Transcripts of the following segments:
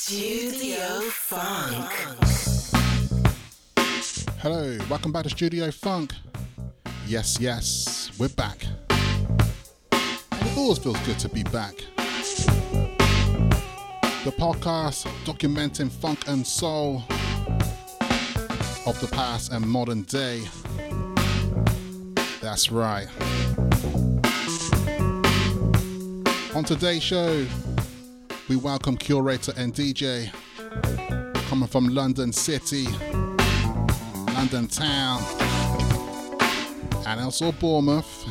Studio Funk. Hello, welcome back to Studio Funk. Yes, yes, we're back. It always feels good to be back. The podcast documenting funk and soul of the past and modern day. That's right. On today's show, we welcome curator and DJ coming from London City, London Town, and also Bournemouth.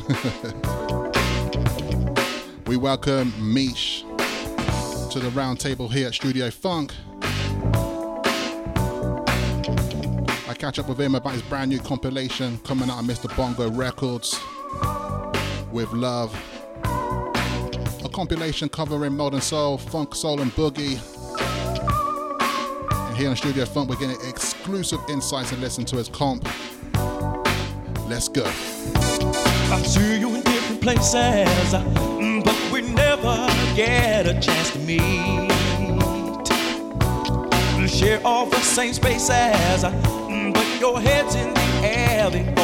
we welcome Mish to the round table here at Studio Funk. I catch up with him about his brand new compilation coming out of Mr. Bongo Records with Love compilation covering modern soul, funk, soul, and boogie. And here on Studio Funk, we're getting exclusive insights and listen to his comp. Let's go. I see you in different places, mm, but we never get a chance to meet. Share all the same spaces, mm, but your head's in the air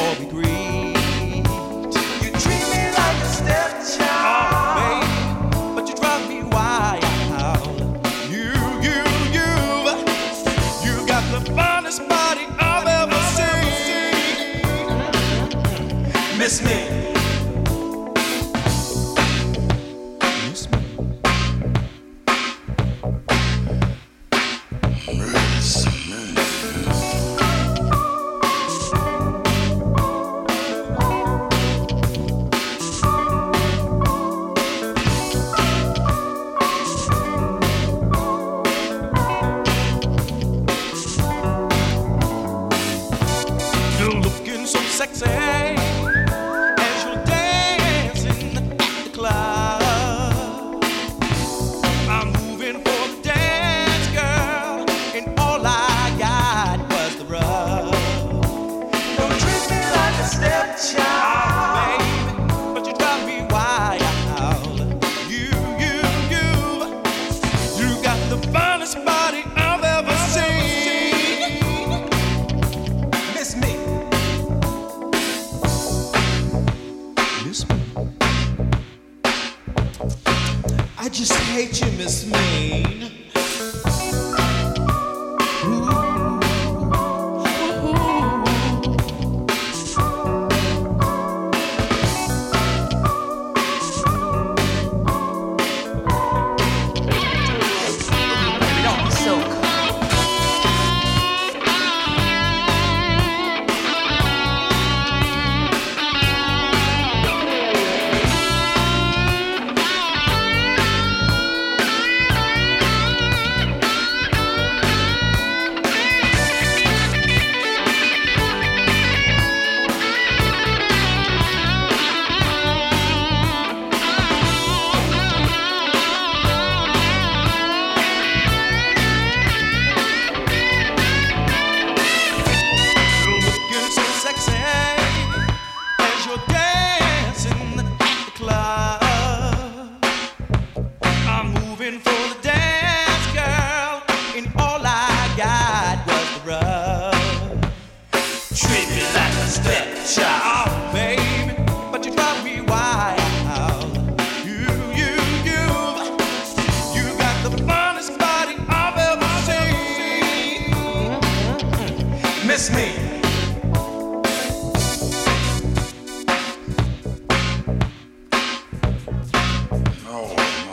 home.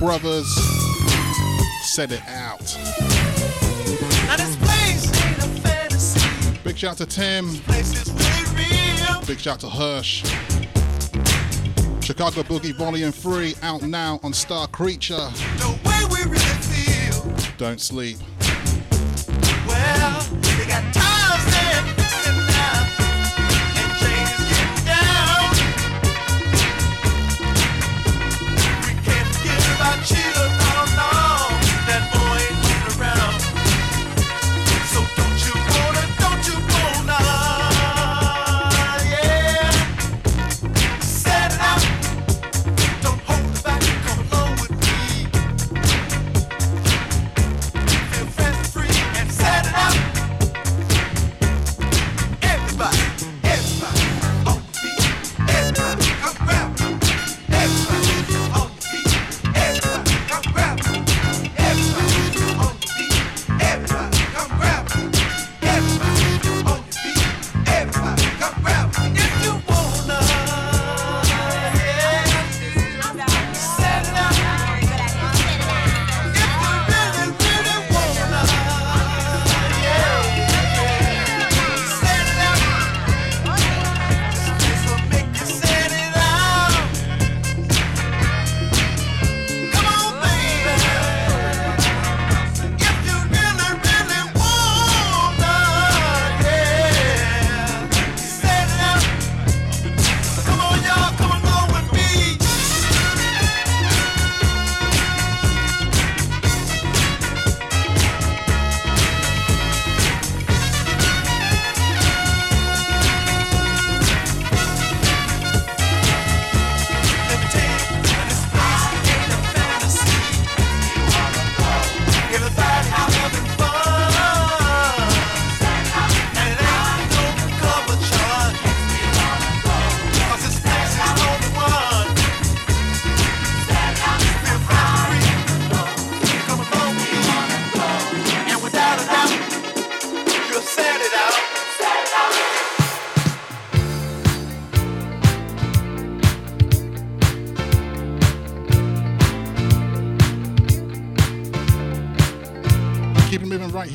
Brothers. Set it out. Big shout to Tim. Big shout to Hirsch. Chicago Boogie Volume 3 out now on Star Creature. Don't sleep.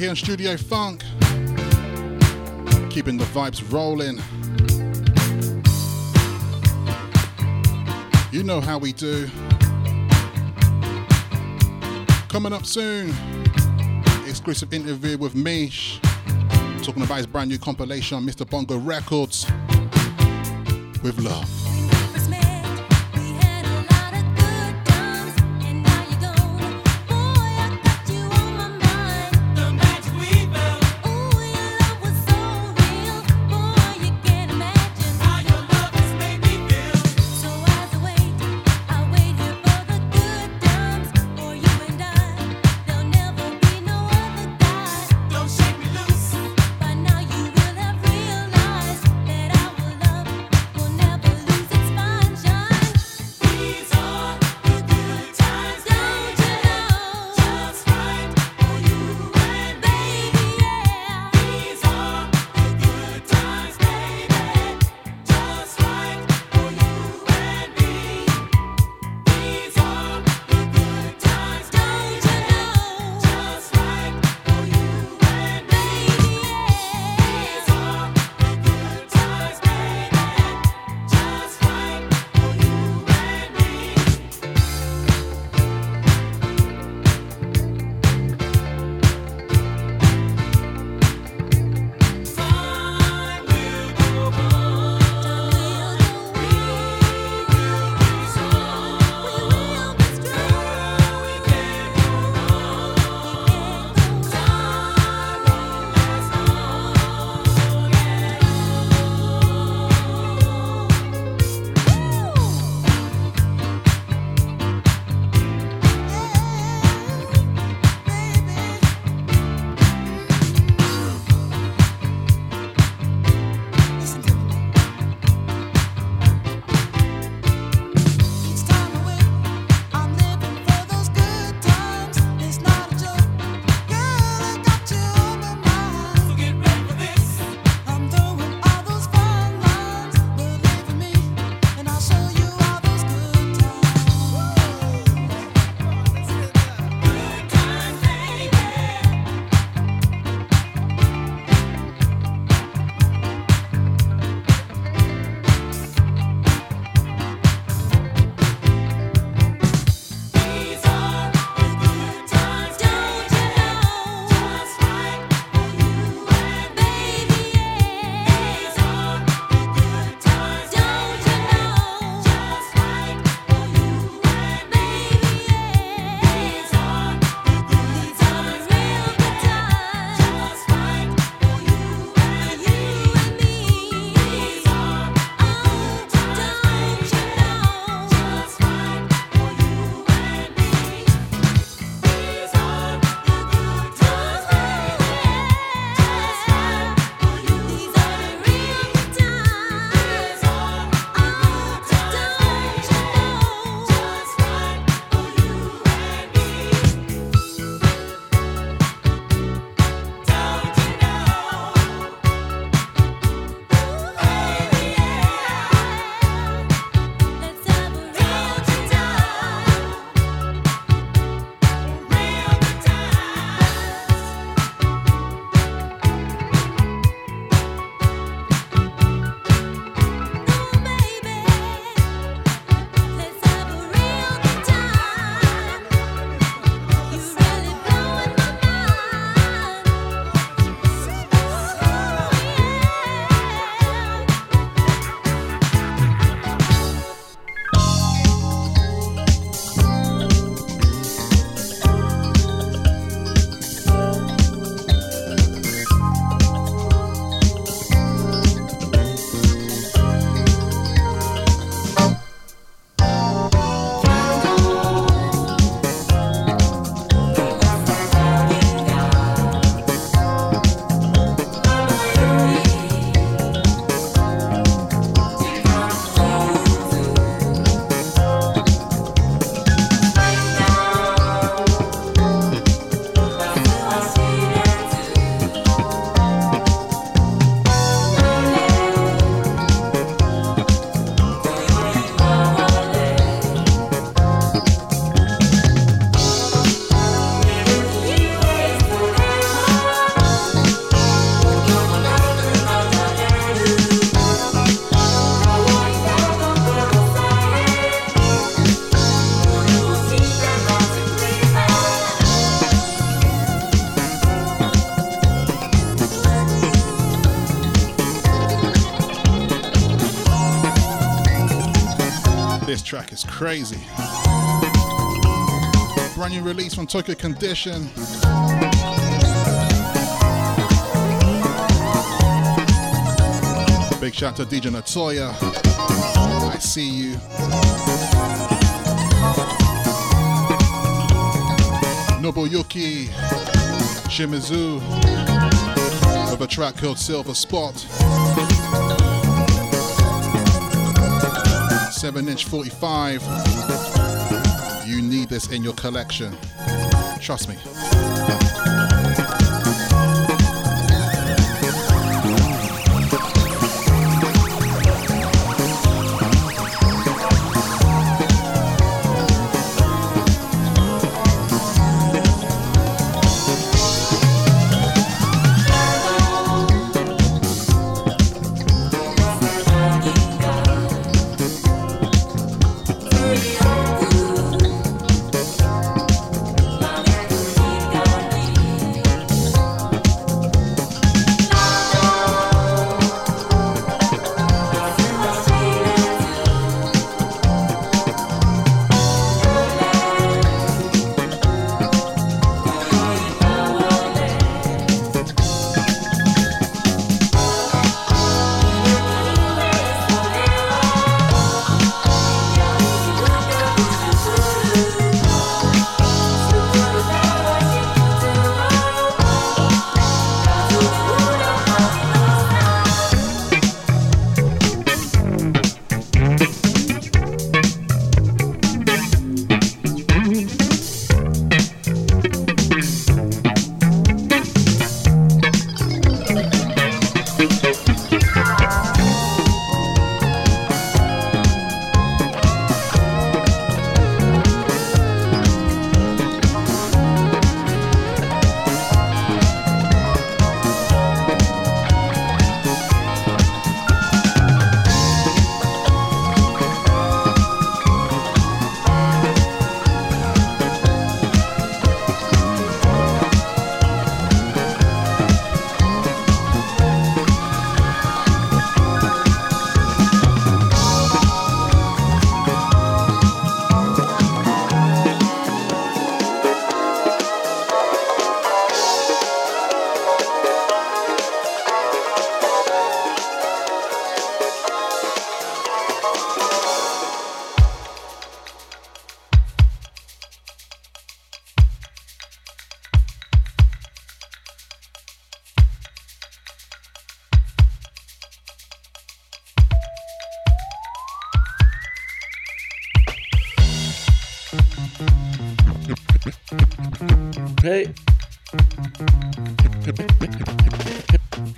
here in Studio Funk. Keeping the vibes rolling. You know how we do. Coming up soon, exclusive interview with Mish, talking about his brand new compilation on Mr. Bongo Records. With love. Crazy. Brand new release from Tokyo Condition. Big shout to DJ Natoya. I see you. Nobuyuki Shimizu with a track called Silver Spot. 7 inch 45. You need this in your collection. Trust me.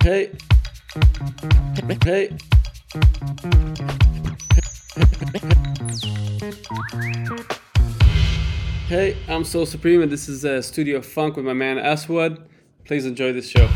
Hey. Hey. Hey, I'm Soul Supreme, and this is uh, Studio Funk with my man Aswad. Please enjoy this show.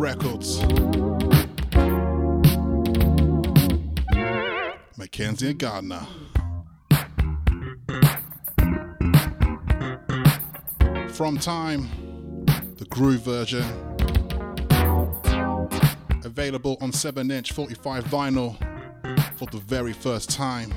Records. Mackenzie and Gardner. From Time, the groove version. Available on 7 inch 45 vinyl for the very first time.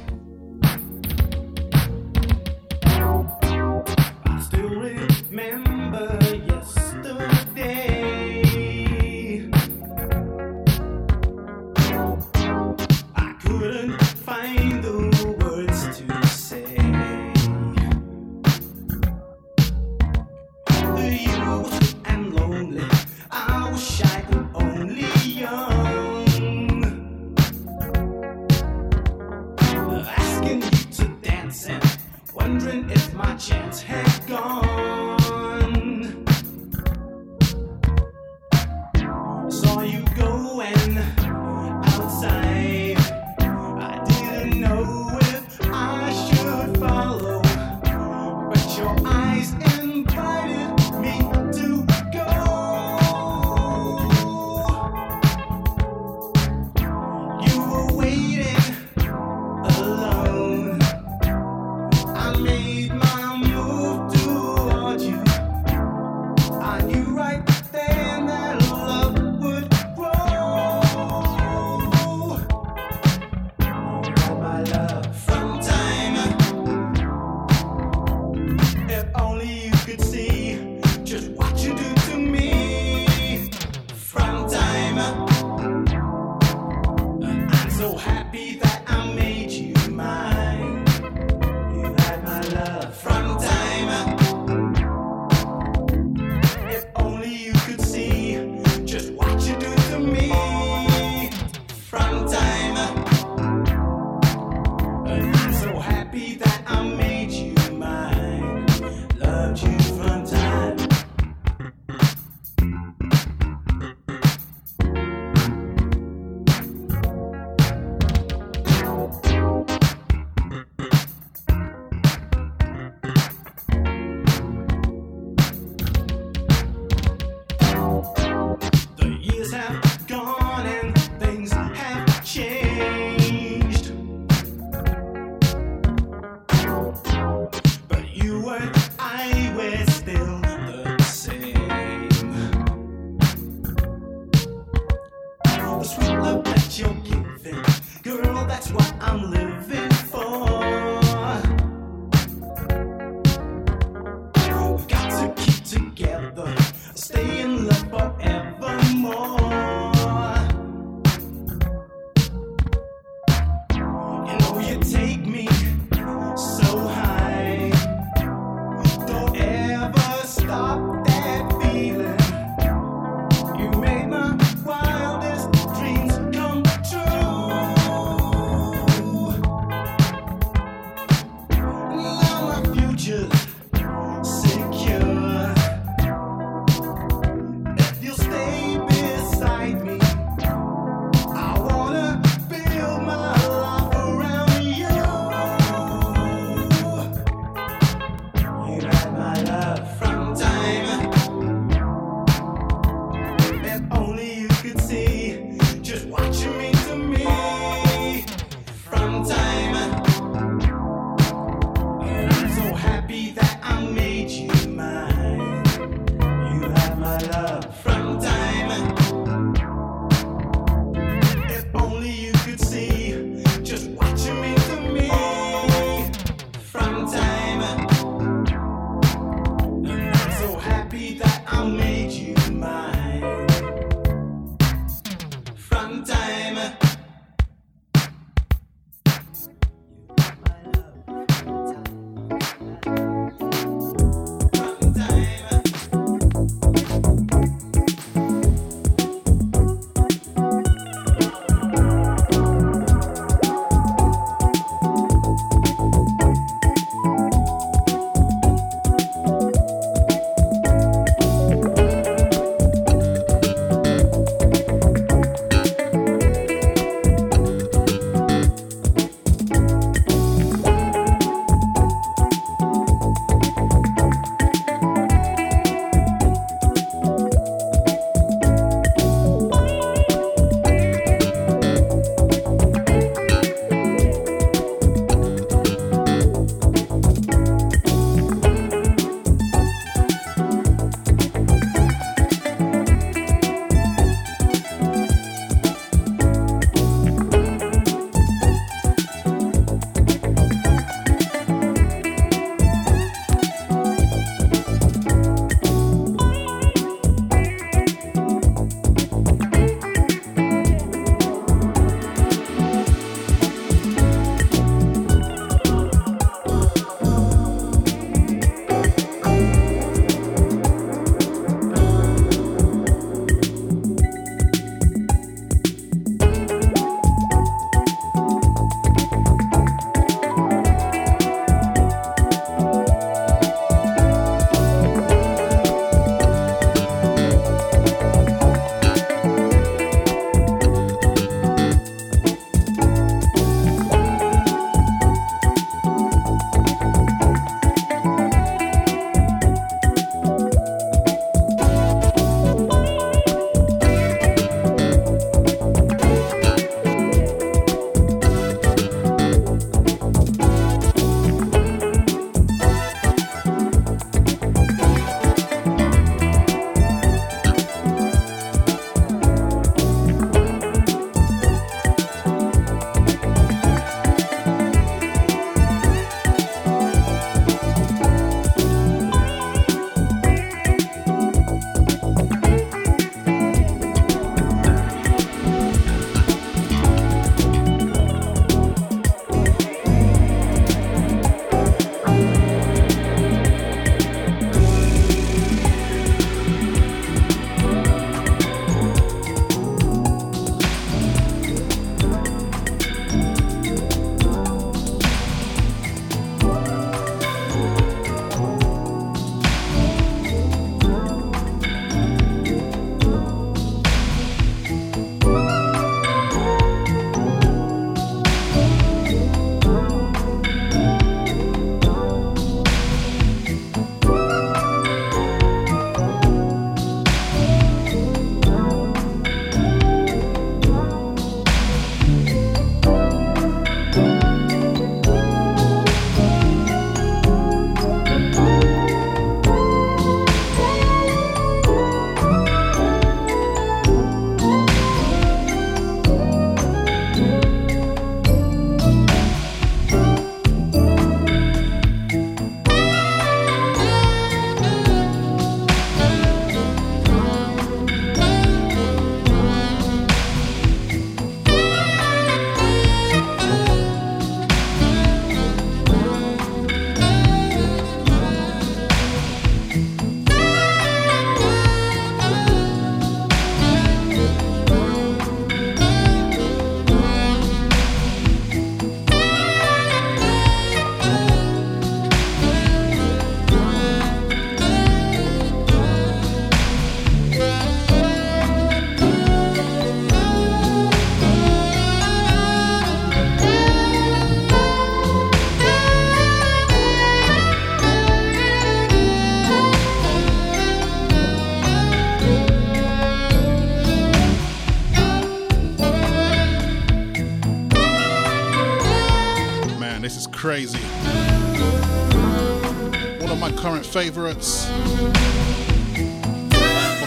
Favorites from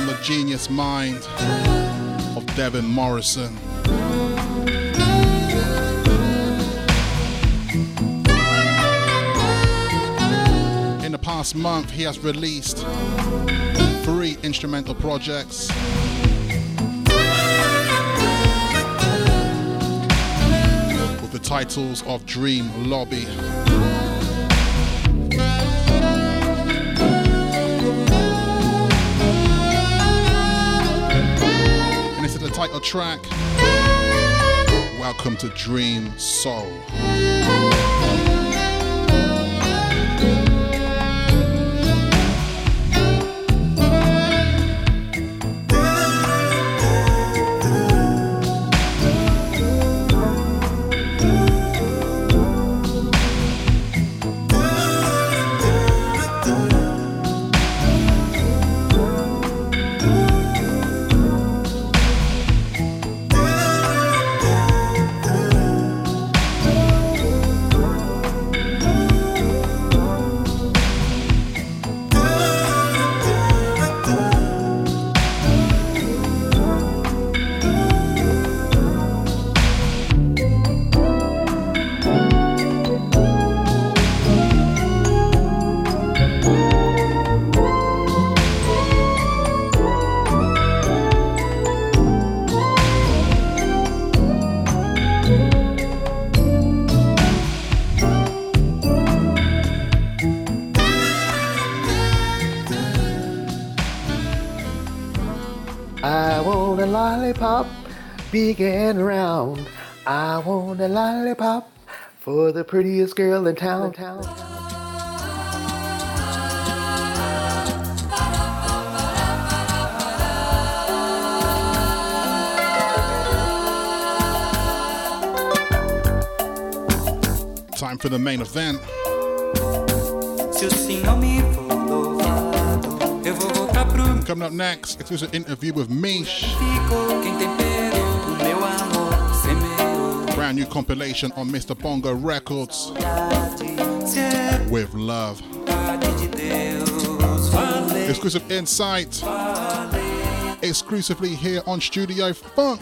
the genius mind of Devin Morrison. In the past month, he has released three instrumental projects. With the titles of Dream Lobby. Title track. Welcome to Dream Soul. Big and round. I want a lollipop for the prettiest girl in town. town. Time for the main event. Se o senhor me for louvado, eu vou voltar pro Coming up next, exclusive interview with Mish. Brand new compilation on Mr. Bongo Records with love. Exclusive insight. Exclusively here on Studio Funk.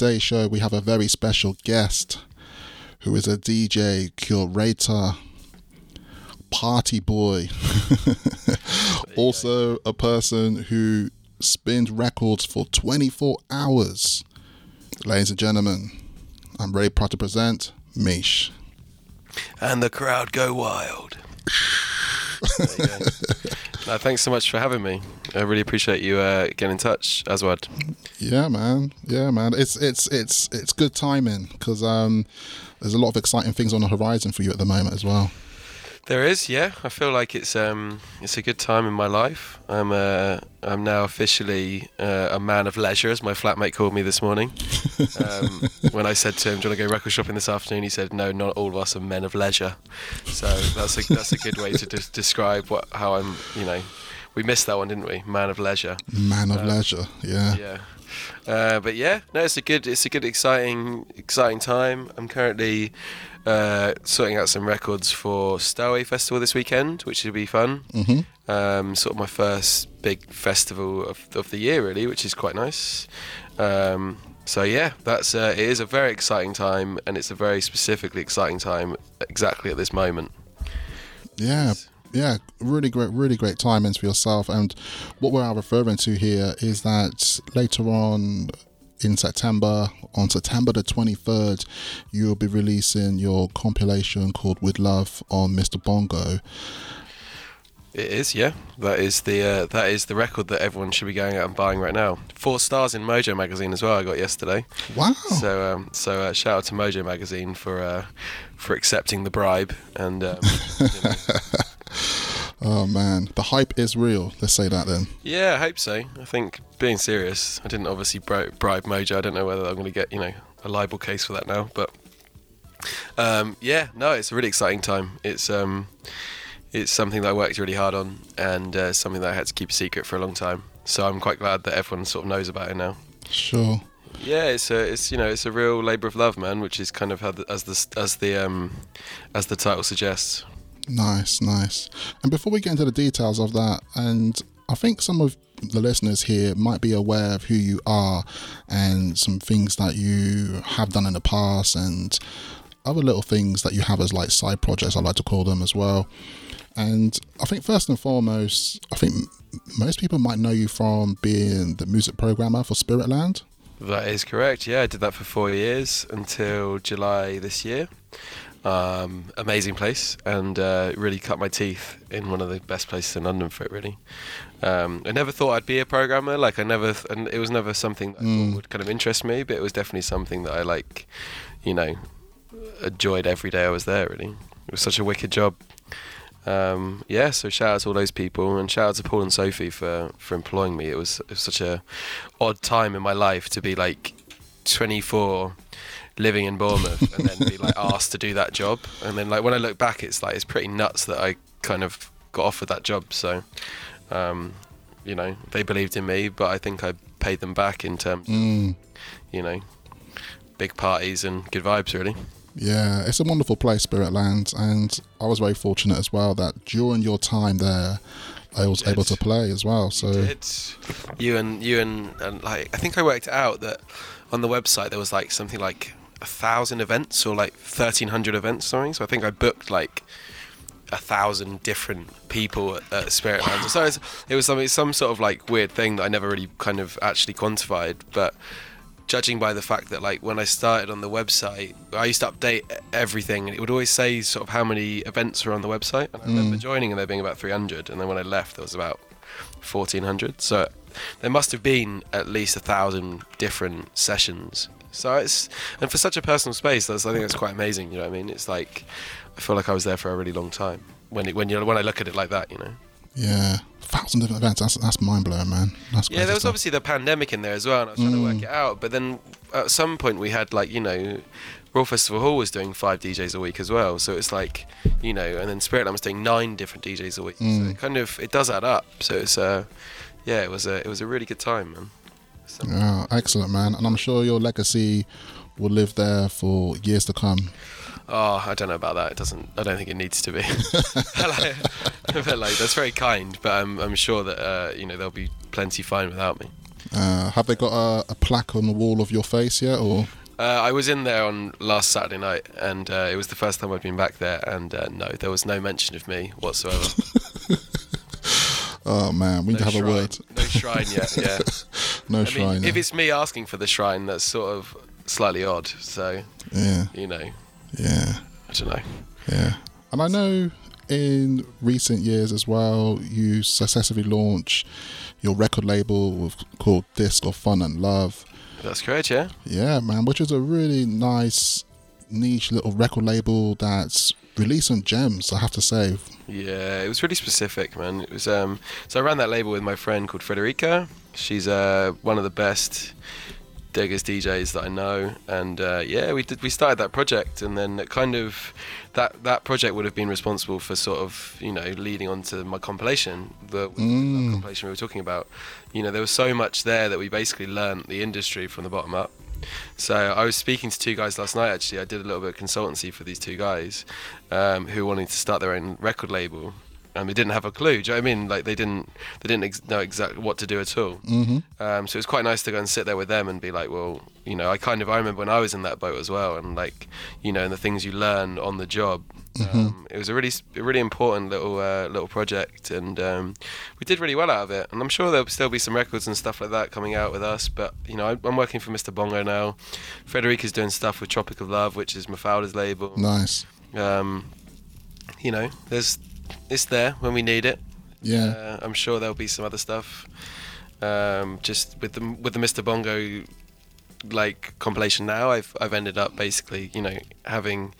Today's show, we have a very special guest who is a DJ, curator, party boy, also a person who spins records for 24 hours. Ladies and gentlemen, I'm very proud to present Mish. and the crowd go wild. Go. no, thanks so much for having me. I really appreciate you uh, getting in touch, Aswad. Yeah, man. Yeah, man. It's it's it's it's good timing because um, there's a lot of exciting things on the horizon for you at the moment as well. There is, yeah. I feel like it's um, it's a good time in my life. I'm uh, I'm now officially uh, a man of leisure, as my flatmate called me this morning. Um, when I said to him, "Do you want to go record shopping this afternoon?" He said, "No, not all of us are men of leisure." So that's a that's a good way to des- describe what how I'm. You know, we missed that one, didn't we? Man of leisure. Man of leisure. Yeah. yeah. Uh, but yeah, no, it's a good, it's a good, exciting, exciting time. I'm currently uh, sorting out some records for Starway Festival this weekend, which will be fun. Mm-hmm. Um, sort of my first big festival of, of the year, really, which is quite nice. Um, so yeah, that's uh, it is a very exciting time, and it's a very specifically exciting time exactly at this moment. Yeah, yeah, really great, really great timings for yourself. And what we're referring to here is that later on in September, on September the 23rd, you'll be releasing your compilation called With Love on Mr. Bongo. It is, yeah. That is the uh, that is the record that everyone should be going out and buying right now. Four stars in Mojo magazine as well. I got yesterday. Wow. So um, so uh, shout out to Mojo magazine for uh, for accepting the bribe and um, you know. Oh man, the hype is real. Let's say that then. yeah, I hope so. I think being serious, I didn't obviously bri- bribe Mojo. I don't know whether I'm going to get you know a libel case for that now, but um, yeah, no, it's a really exciting time. It's um, it's something that I worked really hard on and uh, something that I had to keep a secret for a long time. So I'm quite glad that everyone sort of knows about it now. Sure. Yeah, it's a, it's you know, it's a real labour of love, man, which is kind of how the, as the as the um, as the title suggests. Nice, nice. And before we get into the details of that, and I think some of the listeners here might be aware of who you are and some things that you have done in the past and other little things that you have as like side projects, I like to call them as well. And I think first and foremost, I think most people might know you from being the music programmer for Spiritland. That is correct. Yeah, I did that for four years until July this year. Um, amazing place, and uh, really cut my teeth in one of the best places in London for it. Really, um, I never thought I'd be a programmer. Like I never, th- and it was never something that thought would kind of interest me. But it was definitely something that I like, you know, enjoyed every day I was there. Really, it was such a wicked job. Um, yeah, so shout out to all those people, and shout out to Paul and Sophie for for employing me. It was, it was such a odd time in my life to be like 24 living in Bournemouth and then be like asked to do that job. And then like when I look back it's like it's pretty nuts that I kind of got offered that job. So um, you know they believed in me but I think I paid them back in terms of Mm, you know big parties and good vibes really. Yeah, it's a wonderful place, Spirit Spiritland, and I was very fortunate as well that during your time there, I was able to play as well. So It's you and you and, and like I think I worked out that on the website there was like something like a thousand events or like thirteen hundred events or something. So I think I booked like a thousand different people at, at Spiritland. So it's, it was something some sort of like weird thing that I never really kind of actually quantified, but. Judging by the fact that, like, when I started on the website, I used to update everything, and it would always say sort of how many events were on the website. And I remember mm. joining and there being about 300, and then when I left, there was about 1400 so there must have been at least a thousand different sessions so it's and for such a personal space that's i think that's quite amazing you know what i mean it's like i feel like i was there for a really long time when it, when you when i look at it like that you know yeah, thousand different events. That's that's mind blowing, man. That's yeah there was stuff. obviously the pandemic in there as well and i was trying to work it out but then at some point we had like you know Royal Festival Hall was doing five DJs a week as well, so it's like, you know, and then Spirit Spiritland was doing nine different DJs a week. So it kind of it does add up. So it's uh, yeah, it was a it was a really good time, man. So- Yeah, excellent, man. And I'm sure your legacy will live there for years to come. Oh, I don't know about that. It doesn't. I don't think it needs to be. but like, that's very kind. But I'm, I'm sure that uh, you know there'll be plenty fine without me. Uh, have they got a, a plaque on the wall of your face yet, or? Uh, I was in there on last Saturday night, and uh, it was the first time I'd been back there, and uh, no, there was no mention of me whatsoever. Oh man, we need No to have shrine. a word. No shrine yet. Yeah. No I shrine. mean, if it's me asking for the shrine, that's sort of slightly odd. So yeah, you know, yeah, I don't know. yeah. And I know in recent years as well, you successfully launched your record label with, called Disc of Fun and Love. That's correct. Yeah. Yeah, man, which is a really nice niche little record label that's releasing gems. I have to say. Yeah, it was really specific, man. It was um so I ran that label with my friend called Frederica. She's uh one of the best Degas DJs that I know, and uh, yeah, we did we started that project, and then it kind of that that project would have been responsible for sort of you know leading on to my compilation, the, the compilation we were talking about. You know, there was so much there that we basically learnt the industry from the bottom up. So I was speaking to two guys last night. Actually, I did a little bit of consultancy for these two guys um, who wanted to start their own record label, and they didn't have a clue. Do you know what I mean? Like they didn't they didn't ex- know exactly what to do at all. Mm-hmm. Um, so it was quite nice to go and sit there with them and be like, well, you know, I kind of I remember when I was in that boat as well, and like, you know, and the things you learn on the job. Um, it was a really a really important little uh, little project, and um, we did really well out of it. And I'm sure there'll still be some records and stuff like that coming out with us. But you know, I, I'm working for Mr. Bongo now. Frederica's doing stuff with Tropic of Love, which is Mafalda's label. Nice. Um, you know, there's it's there when we need it. Yeah. Uh, I'm sure there'll be some other stuff. Um, just with the with the Mr. Bongo like compilation now, I've I've ended up basically, you know, having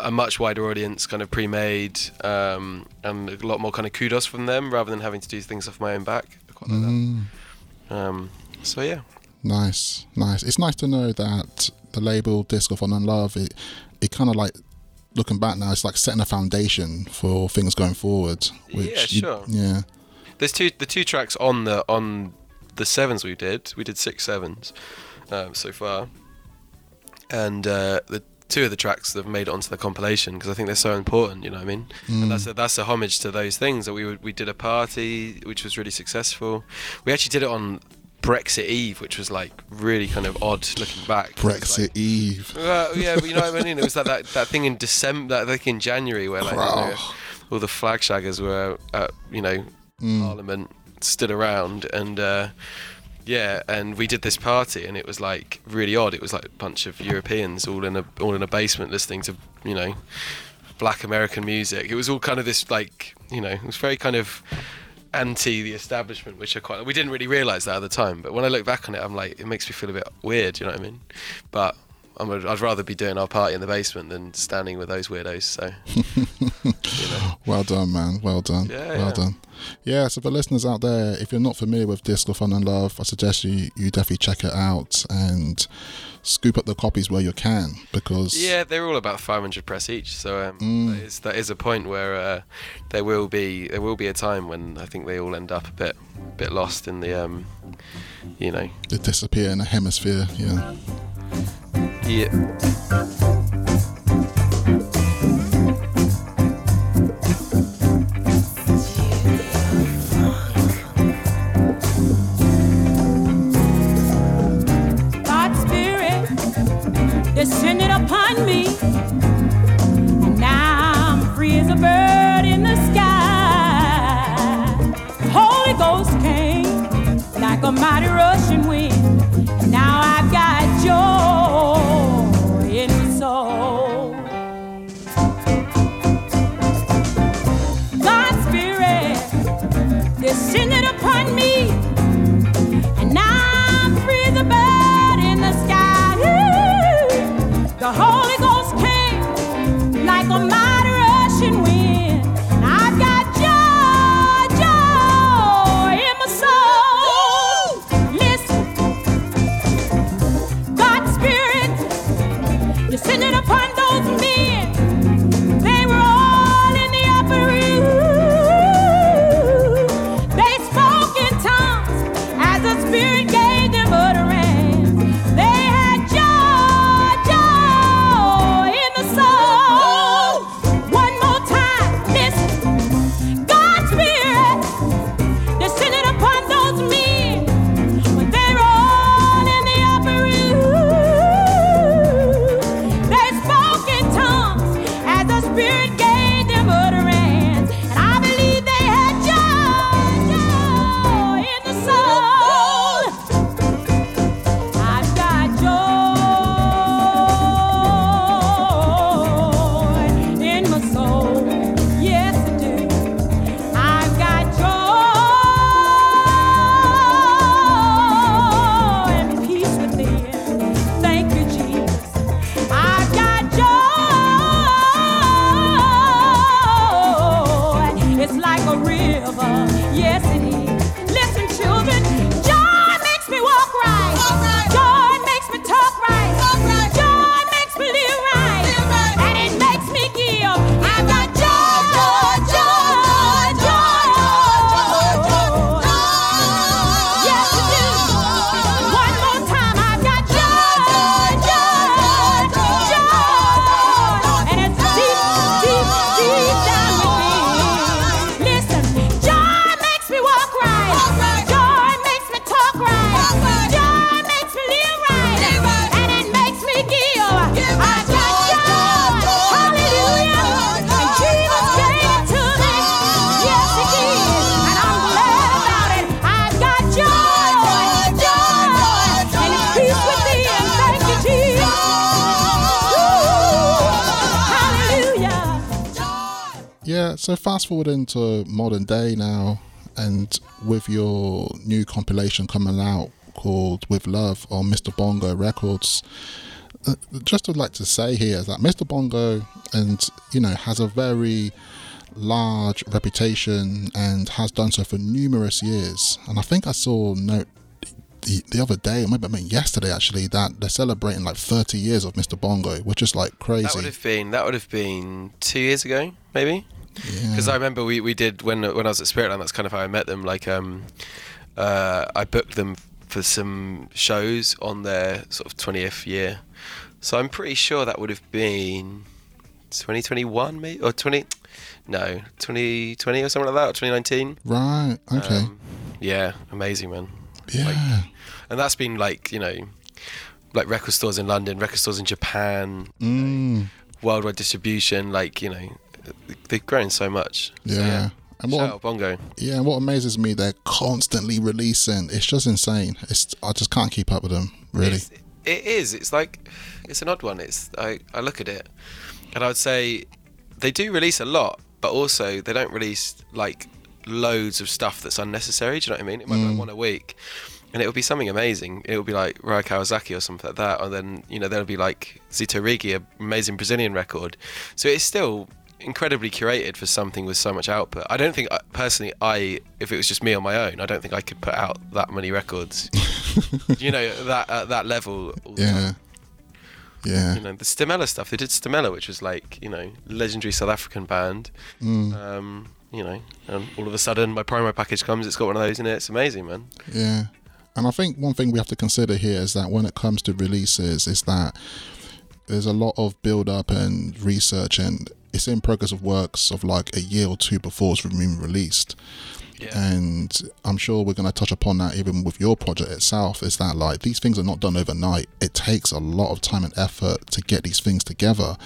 a much wider audience kind of pre-made um, and a lot more kind of kudos from them rather than having to do things off my own back. Like Mm. Um, so yeah. Nice, nice. It's nice to know that the label Disc of Fun and Love, it, it kind of like, looking back now, it's like setting a foundation for things going forward. Which Yeah, you- sure. yeah. There's two the two tracks on the on the sevens we did. We did six sevens um, so far, and uh, the two of the tracks that have made it onto the compilation because I think they're so important. You know what I mean? And that's a, that's a homage to those things that we we did a party which was really successful. We actually did it on Brexit Eve, which was like really kind of odd looking back. Brexit like- Eve. well, yeah, but you know what I mean. It was like that, that thing in December, that thing in January, where like you know, all the flag shaggers were, at, you know, mm. Parliament stood around, and uh, yeah, and we did this party, and it was like really odd. It was like a bunch of Europeans all in a all in a basement listening to you know black American music. It was all kind of this like you know, it was very kind of anti the establishment, which I quite. We didn't really realise that at the time, but when I look back on it, I'm like, it makes me feel a bit weird. You know what I mean? But I'm, I'd rather be doing our party in the basement than standing with those weirdos. So, you know. Well done, man. Well done. Yeah, well yeah. done. Yeah, so for listeners out there, if you're not familiar with Disco Fun and Love, I suggest you, you definitely check it out and scoop up the copies where you can because Yeah, they're all about 500 press each. So um, Mm. that, is, that is a point where uh, there will be there will be a time when I think they all end up a bit bit lost in the um, you know they disappear in a hemisphere. Yeah. Yeah Spirit descended upon me. And now I'm free as a bird in the sky. Holy Ghost came like a mighty rushing into modern day now, and with your new compilation coming out called With Love on Mr. Bongo Records, uh, just would like to say here is that Mr. Bongo and you know has a very large reputation and has done so for numerous years. And I think I saw note the, the other day, maybe I mean yesterday actually, that they're celebrating like 30 years of Mr. Bongo, which is like crazy. That would have been that would have been two years ago, maybe. Because I remember we, we did when when I was at Spiritland. That's kind of how I met them. Like um, uh, I booked them for some shows on their sort of 20th year. So I'm pretty sure that would have been 2021, maybe or 20. No, 2020 or something like that, or 2019. Right. Okay. Um, yeah, amazing, man. yeah. And that's been like you know, like record stores in London, record stores in Japan, mm, worldwide distribution. Like you know, they've grown so much. So, yeah. And Shout what out Bongo. yeah, and what amazes me, they're constantly releasing. It's just insane. It's I just can't keep up with them. Really. It's, it is. It's like it's an odd one. It's I, I look at it, and I would say they do release a lot, but also they don't release like loads of stuff that's unnecessary. Do you know what I mean? It might be like mm. one a week, and it would be something amazing. It would be like Ryo Kawasaki or something like that, or then you know there'll be like Zito Righi, an amazing Brazilian record. So it's still incredibly curated for something with so much output. I don't think I- personally I if it was just me on my own, I don't think I could put out that many records. you know that at that level. all the time Yeah. Yeah. you know the Stimela stuff. They did Stimela, which was like you know legendary South African band. Um, you know, and all of a sudden my promo package comes. It's got one of those in it. It's amazing, man. Yeah. And I think one thing we have to consider here is that when it comes to releases, is that there's a lot of build up and research, and it's in progress of works of like a year or two before it's been released. Yeah. And I'm sure we're going to touch upon that even with your project itself. Is that like these things are not done overnight? It takes a lot of time and effort to get these things together.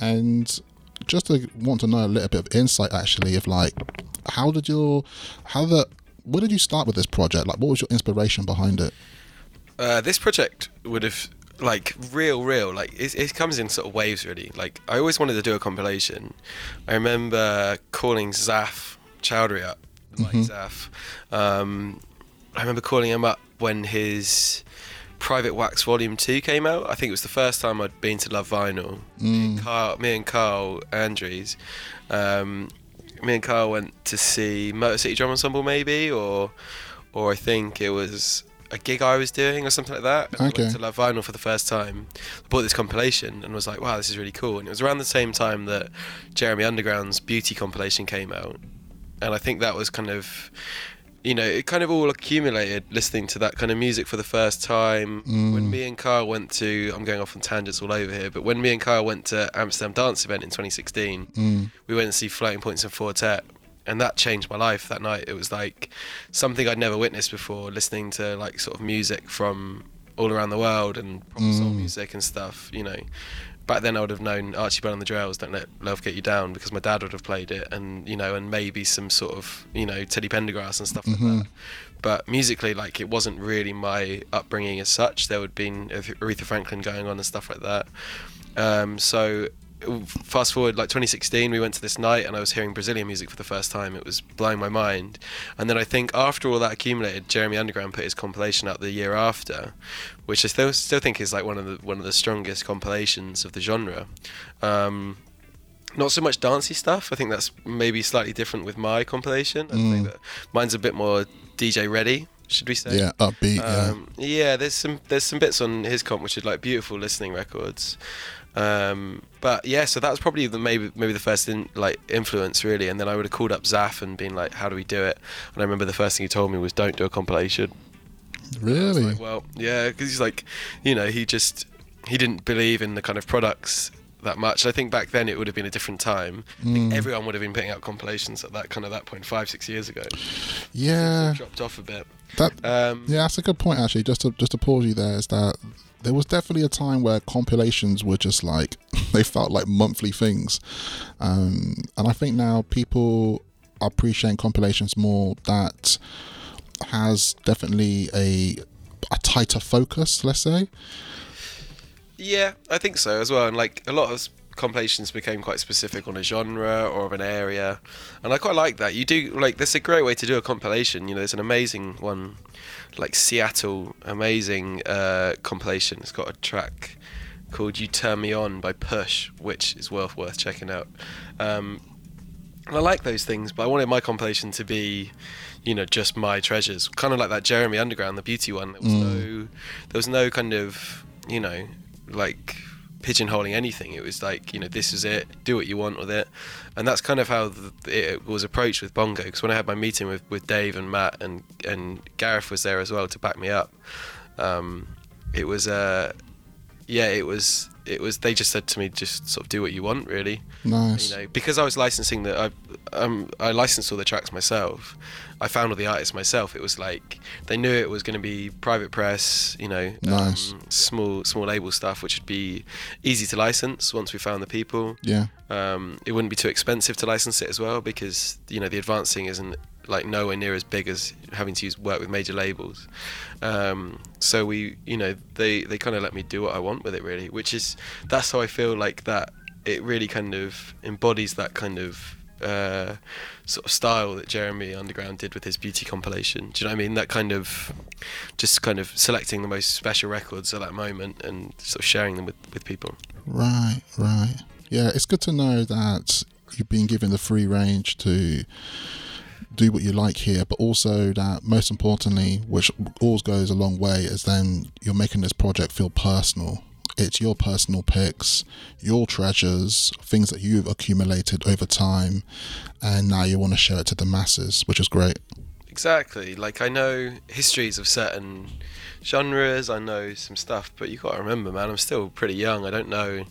And just to want to know a little bit of insight, actually, of like, how did your, how the, where did you start with this project? Like, what was your inspiration behind it? Uh, this project would have like real, real like it, it comes in sort of waves really. Like I always wanted to do a compilation. I remember calling Zaf Chowdhury up, like Zaf. Um, I remember calling him up when his Private Wax Volume Two came out. I think it was the first time I'd been to Love Vinyl. Me, and Carl, me and Carl Andrews. Um, me and Carl went to see Motor City Drum Ensemble, maybe, or or I think it was a gig I was doing or something like that. And I went to Love Vinyl for the first time. I bought this compilation and was like, wow, this is really cool. And it was around the same time that Jeremy Underground's Beauty compilation came out, and I think that was kind of. You know, it kind of all accumulated listening to that kind of music for the first time. When mm. me and Carl went to, I'm going off on tangents all over here, but when me and Carl went to Amsterdam Dance Event in 2016, mm. we went to see Floating Points and Four Tet, and that changed my life that night. It was like something I'd never witnessed before, listening to like sort of music from all around the world and proper soul music and stuff. You know, back then I would have known Archie Bell and the Drells, Don't Let Love Get You Down, because my dad would have played it, and you know, and maybe some sort of you know Teddy Pendergrass and stuff like that. But musically, like it wasn't really my upbringing as such. There would have been Aretha Franklin going on and stuff like that. Um, so fast forward like 2016 we went to this night and i was hearing brazilian music for the first time it was blowing my mind and then i think after all that accumulated jeremy underground put his compilation out the year after which i still still think is like one of the one of the strongest compilations of the genre um, not so much dancey stuff i think that's maybe slightly different with my compilation i think that mine's a bit more dj ready should we say Yeah, upbeat. yeah. um, yeah, there's some there's some bits on his comp which are like beautiful listening records. Um, but yeah, so that was probably the maybe maybe the first in, like influence really, and then I would have called up Zaf and been like, "How do we do it?" And I remember the first thing he told me was, "Don't do a compilation." Really? like, well, yeah, because he's like, you know, he just he didn't believe in the kind of products that much. I think back then it would have been a different time. I Mm. think everyone would have been putting out compilations at that kind of that point five six years ago. yeah. Dropped off a bit. That Um, yeah, that's a good point actually. Just to just to pause you there is that there was definitely a time where compilations were just like they felt like monthly things, um, and I think now people are appreciating compilations more. That has definitely a a tighter focus. Let's say. Yeah, I think so as well. And like a lot of compilations became quite specific on a genre or of an area, and I quite like that. You do like that's a great way to do a compilation. You know, there's an amazing one, like Seattle, amazing uh, compilation. It's got a track called "You Turn Me On" by Push, which is well worth checking out. Um, and I like those things, but I wanted my compilation to be, you know, just my treasures, kind of like that Jeremy Underground, the beauty one. There was no, there was no kind of, you know, like pigeonholing anything. It was like, you know, this is it. Do what you want with it, and that's kind of how the, it was approached with Bongo. Because when I had my meeting with, with Dave and Matt and and Gareth was there as well to back me up, um, it was, uh, yeah, it was. It was. They just said to me, just sort of do what you want, really Nice. you know because I was licensing the I um I licensed all the tracks myself. I found all the artists myself. It was like they knew it was going to be private press, you know, Nice. um, small small label stuff, which would be easy to license once we found the people. Yeah. Um, it wouldn't be too expensive to license it as well because you know the advancing isn't like nowhere near as big as having to use work with major labels. Um, so we, you know, they they kind of let me do what I want with it really, which is that's how I feel like that it really kind of embodies that kind of uh, sort of style that Jeremy Underground did with his beauty compilation. Do you know what I mean? That kind of just kind of selecting the most special records at that moment and sort of sharing them with, with people. Right, right. Yeah, it's good to know that you've been given the free range to do what you like here, but also that most importantly, which always goes a long way, is then you're making this project feel personal. It's your personal picks, your treasures, things that you've accumulated over time, and now you want to share it to the masses, which is great. Exactly. Like I know histories of certain genres. I know some stuff, but you got to remember, man, I'm still pretty young. I don't know.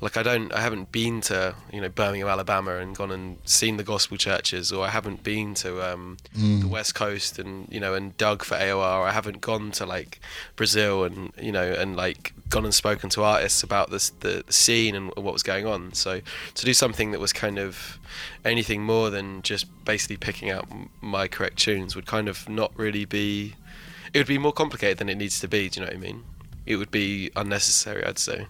Like I don't. I haven't been to you know Birmingham, Alabama, and gone and seen the gospel churches, or I haven't been to um, the West Coast and you know and dug for AOR. I haven't gone to like Brazil and you know and like gone and spoken to artists about this the, the scene and what was going on. So to do something that was kind of anything more than just basically picking out my correct tunes would kind of not really be it would be more complicated than it needs to be do you know what i mean? It would be unnecessary i'd say.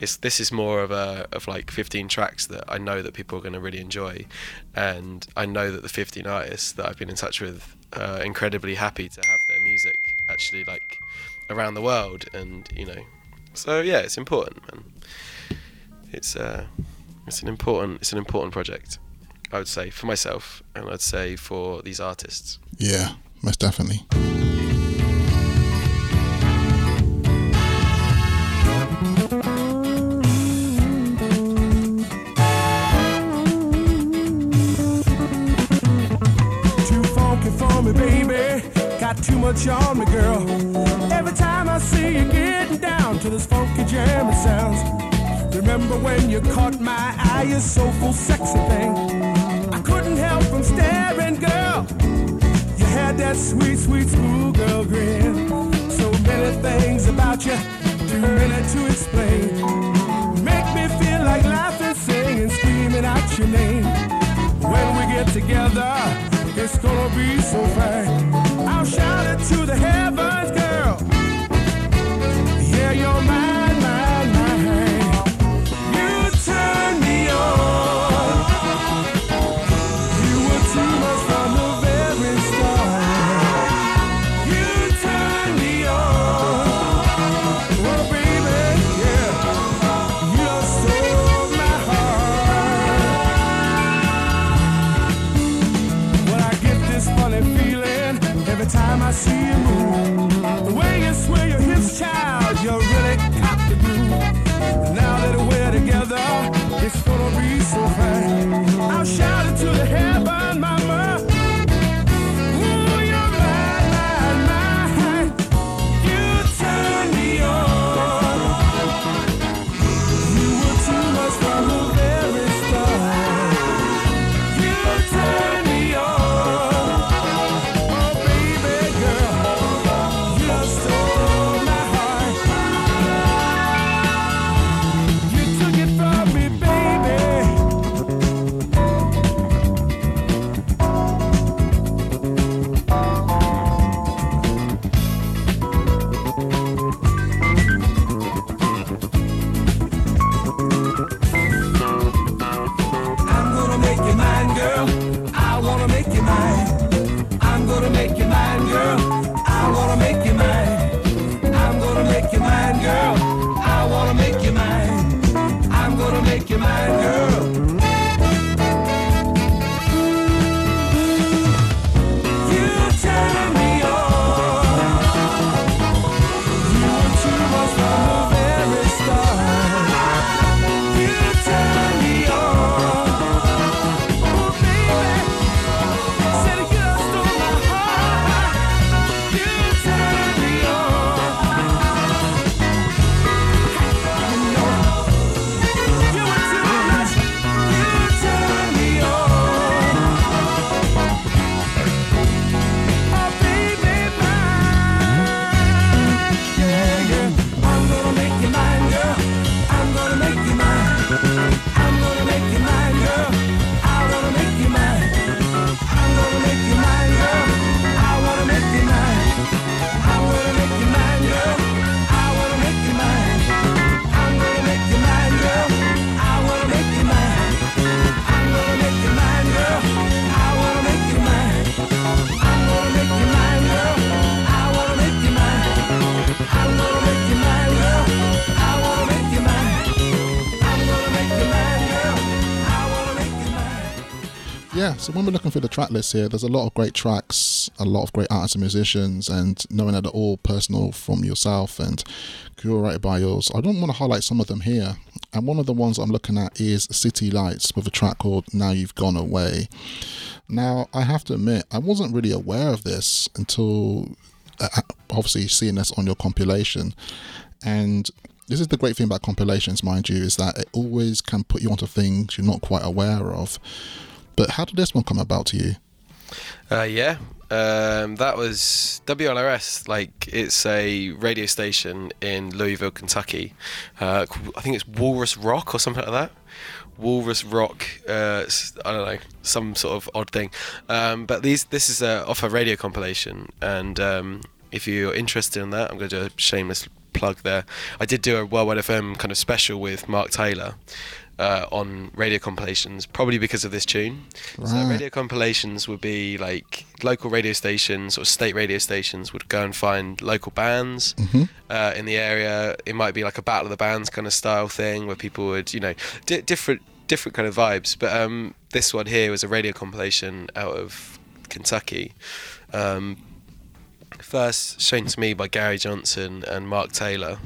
It's this is more of a of like 15 tracks that i know that people are going to really enjoy and i know that the 15 artists that i've been in touch with are incredibly happy to have their music actually like around the world and you know. So yeah it's important man. It's uh it's an important it's an important project i would say for myself and i'd say for these artists. Yeah, most definitely. Too much on me, girl. Every time I see you getting down to this funky jam, it sounds. Remember when you caught my eye, you soulful, sexy thing. I couldn't help from staring, girl. You had that sweet, sweet schoolgirl grin. So many things about you, too many to explain. Make me feel like laughing, singing, screaming out your name. When we get together, it's gonna be so fine. I'll shout it to the heavens, girl. Yeah, you're mine, so when we're looking through the track list here, there's a lot of great tracks, a lot of great artists and musicians, and knowing that they're all personal from yourself and curated by yours, I don't want to highlight some of them here. And one of the ones I'm looking at is City Lights with a track called Now You've Gone Away. Now, I have to admit, I wasn't really aware of this until uh, obviously seeing this on your compilation. And this is the great thing about compilations, mind you, is that it always can put you onto things you're not quite aware of. But how did this one come about to you? Uh, yeah, um, that was WLRS. Like it's a radio station in Louisville, Kentucky. Uh, I think it's Walrus Rock or something like that. Walrus Rock. Uh, I don't know, some sort of odd thing. Um, but these, this is uh, off a radio compilation, and um, if you're interested in that, I'm going to do a shameless plug there. I did do a Worldwide FM kind of special with Mark Taylor. Uh, on radio compilations, probably because of this tune. So radio compilations would be like local radio stations or state radio stations would go and find local bands uh, in the area. It might be like a battle of the bands kind of style thing where people would, you know, di- different different kind of vibes. But um, this one here was a radio compilation out of Kentucky. Um, first shown to me by Gary Johnson and Mark Taylor.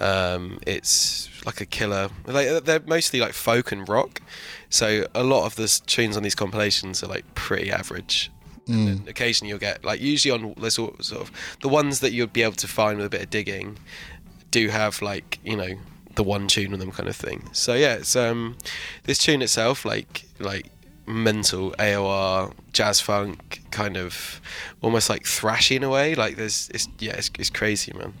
Um, it's like a killer. Like they're mostly like folk and rock, so a lot of the tunes on these compilations are like pretty average. And occasionally you'll get like usually on there's sort sort of the ones that you'd be able to find with a bit of digging do have like you know the one tune on them kind of thing. So yeah, it's um this tune itself like like mental AOR jazz funk kind of almost like thrashy in a way. Like there's it's yeah it's, it's crazy man.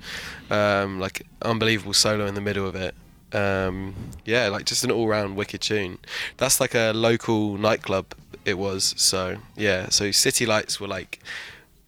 Um, like unbelievable solo in the middle of it. Um, yeah, like just an all round wicked tune. That's like a local nightclub. It was so yeah. So City Lights were like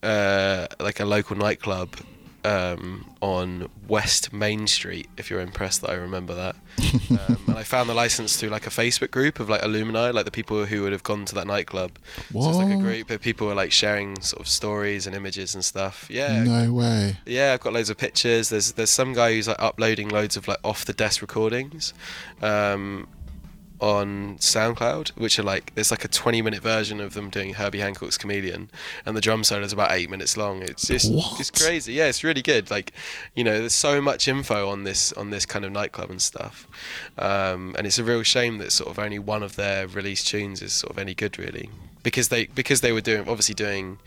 uh, like a local nightclub um, on West Main Street. If you're impressed that I remember that, um, and I found the license through like a Facebook group of like alumni, like the people who would have gone to that nightclub. So it's like a group of people were like sharing sort of stories and images and stuff. Yeah, No way. yeah, I've got loads of pictures. There's there's some guy who's like uploading loads of like off the desk recordings um, on SoundCloud, which are like there's like a 20 minute version of them doing Herbie Hancock's Chameleon, and the drum solo is about eight minutes long. It's just What? it's crazy. Yeah, it's really good. Like, you know, there's so much info on this on this kind of nightclub and stuff, um, and it's a real shame that sort of only one of their released tunes is sort of any good really, because they because they were doing obviously doing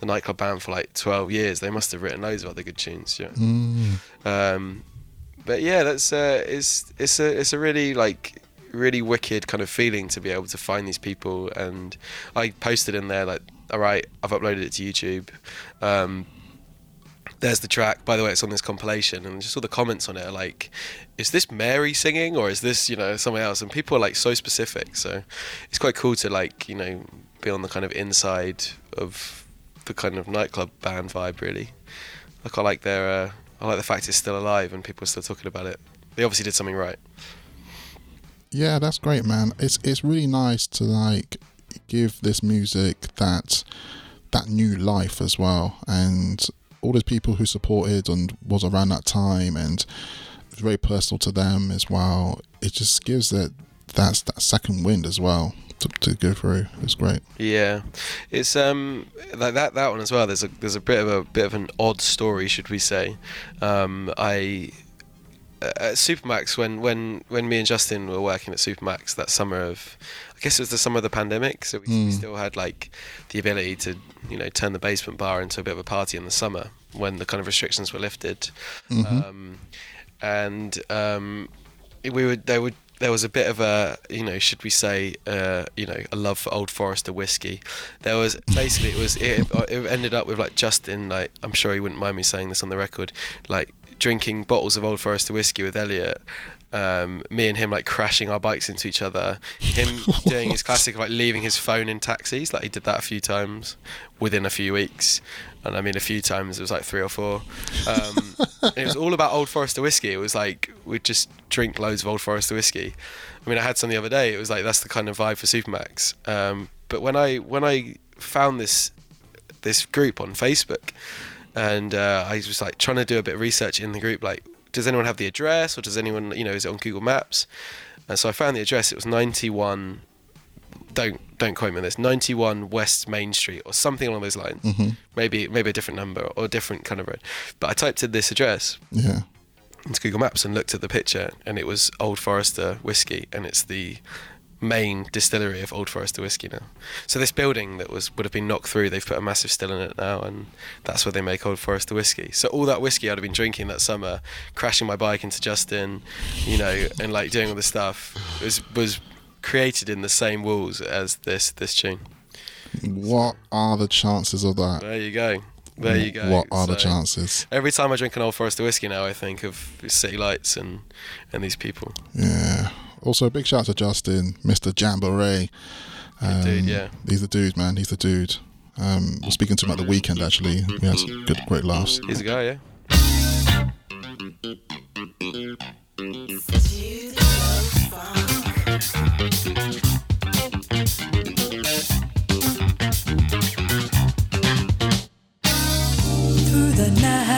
the nightclub band for like 12 years. They must have written loads of other good tunes. Yeah. Um, but yeah, that's uh, it's it's a it's a really like really wicked kind of feeling to be able to find these people. And I posted in there like, all right, I've uploaded it to YouTube. Um, there's the track. By the way, it's on this compilation, and just all the comments on it are like, "Is this Mary singing, or is this you know someone else?" And people are like so specific. So it's quite cool to like you know be on the kind of inside of the kind of nightclub band vibe. Really, I quite like their. Uh, I like the fact it's still alive and people are still talking about it. They obviously did something right. Yeah, that's great, man. It's it's really nice to like give this music that that new life as well, and all those people who supported and was around that time, and it's very personal to them as well. It just gives it that's that second wind as well to, to go through. It's great. Yeah, it's um like that that one as well. There's a there's a bit of a bit of an odd story, should we say? Um, I at Supermax when when when me and Justin were working at Supermax that summer of I guess it was the summer of the pandemic, so we, we still had like the ability to you know turn the basement bar into a bit of a party in the summer when the kind of restrictions were lifted, um, and um, we would there would there was a bit of a you know should we say uh, you know a love for Old Forester whiskey. There was basically it was it, it ended up with like Justin like I'm sure he wouldn't mind me saying this on the record like drinking bottles of Old Forester whiskey with Elliot. Um, me and him like crashing our bikes into each other. Him doing his classic like leaving his phone in taxis. Like he did that a few times within a few weeks, and I mean a few times it was like three or four. Um, it was all about Old Forester whiskey. It was like we'd just drink loads of Old Forester whiskey. I mean I had some the other day. It was like that's the kind of vibe for Supermax. Um, but when I when I found this this group on Facebook, and uh, I was like trying to do a bit of research in the group, like does anyone have the address, or does anyone, you know, is it on Google Maps? And so I found the address. It was 91 don't don't quote me on this. 91 West Main Street or something along those lines. Maybe maybe a different number or a different kind of road. But I typed in this address Yeah. into Google Maps and looked at the picture, and it was Old Forester whiskey, and it's the main distillery of Old Forester whiskey now. So this building that was would have been knocked through, they've put a massive still in it now, and that's where they make Old Forester whiskey. So all that whiskey I'd have been drinking that summer, crashing my bike into Justin, you know, and like doing all this stuff, was was created in the same walls as this this tune. What are the chances of that? There you go. There you go. What are the chances? Every time I drink an Old Forester whiskey now, I think of City Lights and and these people. Yeah. Also, big shout out to Justin, Mr. Jamboree. Um, dude, yeah. He's the dude, man. He's the dude. Um, we're speaking to him at the weekend, actually. We had some good, great laughs. He's a guy, yeah. through the night,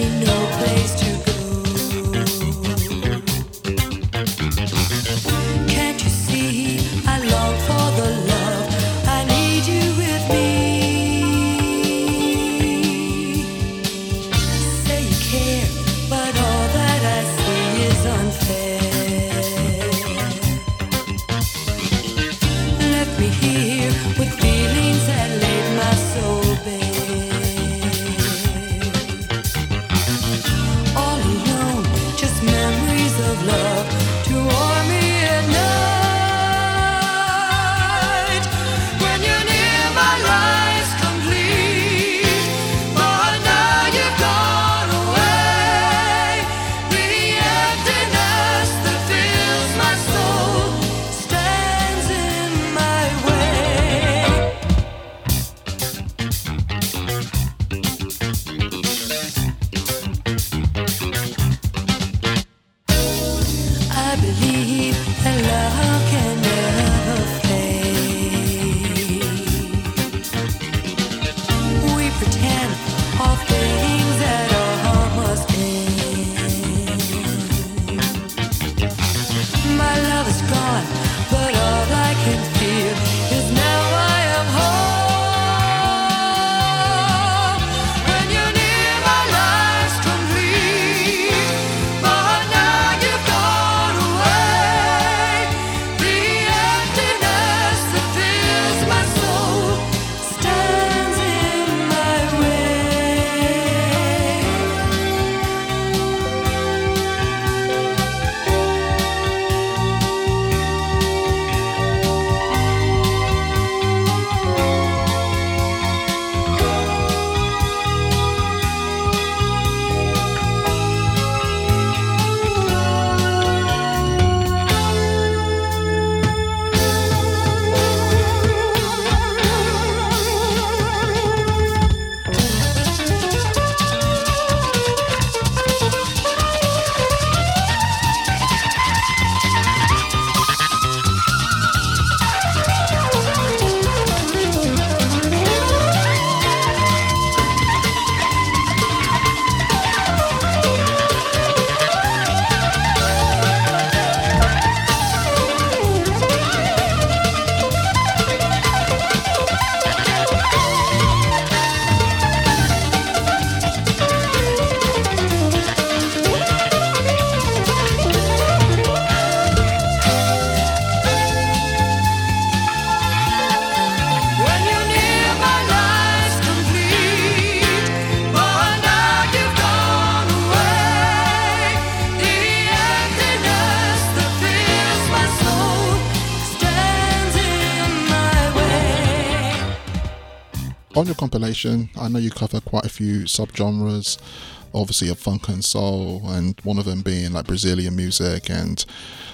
no place compilation, I know you cover quite a few subgenres, obviously of funk and soul, and one of them being like Brazilian music, and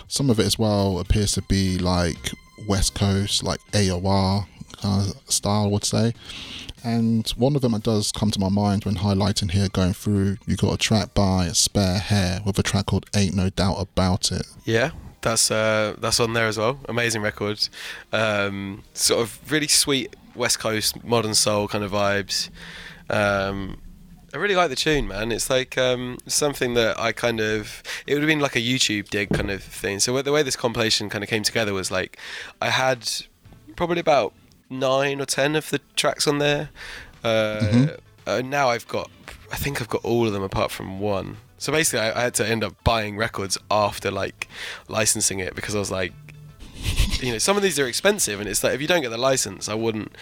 some of it as well appears to be like West Coast, like AOR kind of style, I would say. And one of them that does come to my mind when highlighting here, going through, you got a track by Spare Hair with a track called Ain't No Doubt About It. Yeah, that's uh, that's on there as well. Amazing record. Um, sort of really sweet West Coast modern soul kind of vibes. Um, I really like the tune, man. It's like um, something that I kind of. It would have been like a YouTube dig kind of thing. So the way this compilation kind of came together was like, I had probably about nine or ten of the tracks on there. Uh, uh, now I've got, I think I've got all of them apart from one. So basically, I, I had to end up buying records after like licensing it because I was like, you know, some of these are expensive, and it's like if you don't get the license, I wouldn't,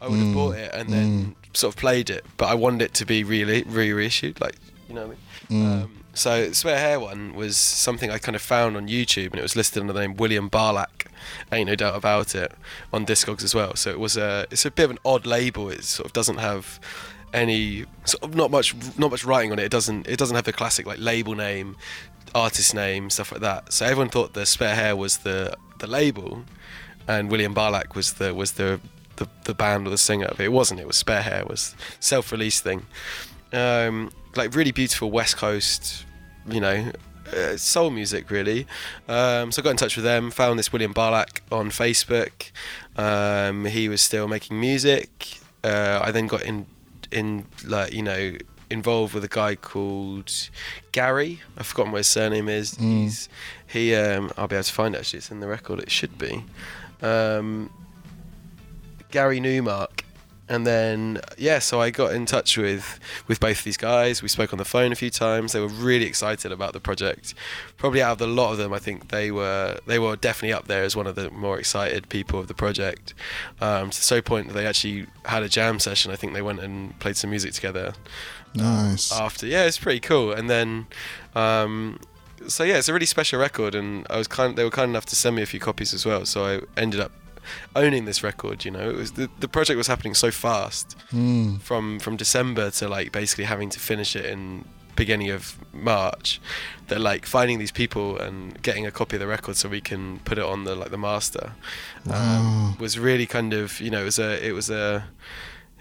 I would have mm, bought it and then mm. sort of played it, but I wanted it to be really re reissued, like you know what I mean. Mm. Um, so Spare Hair one was something I kind of found on YouTube, and it was listed under the name William Barlack. Ain't no doubt about it on Discogs as well. So it was a, it's a bit of an odd label. It sort of doesn't have any sort of not much not much writing on it. It doesn't it doesn't have the classic like label name, artist name, stuff like that. So everyone thought the Spare Hair was the the label, and William Barlack was the was the the, the band or the singer. It wasn't. It was Spare Hair. It was self release thing. Um, like really beautiful West Coast, you know. Uh, soul music, really. Um, so I got in touch with them, found this William Barlack on Facebook. Um, he was still making music. Uh, I then got in, in like you know, involved with a guy called Gary. I've forgotten what his surname is. He's he. Um, I'll be able to find it. Actually, it's in the record. It should be. Um, Gary Newmark. And then yeah, so I got in touch with with both these guys. We spoke on the phone a few times. They were really excited about the project. Probably out of the lot of them, I think they were they were definitely up there as one of the more excited people of the project. Um, to so point that they actually had a jam session. I think they went and played some music together Nice. after. Yeah, it's pretty cool. And then, um, so yeah, it's a really special record, and I was kind. They were kind enough to send me a few copies as well. So I ended up owning this record. You know, it was the the project was happening so fast from from December to like basically having to finish it in beginning of March that like finding these people and getting a copy of the record so we can put it on the like the master um, was really kind of you know it was a it was a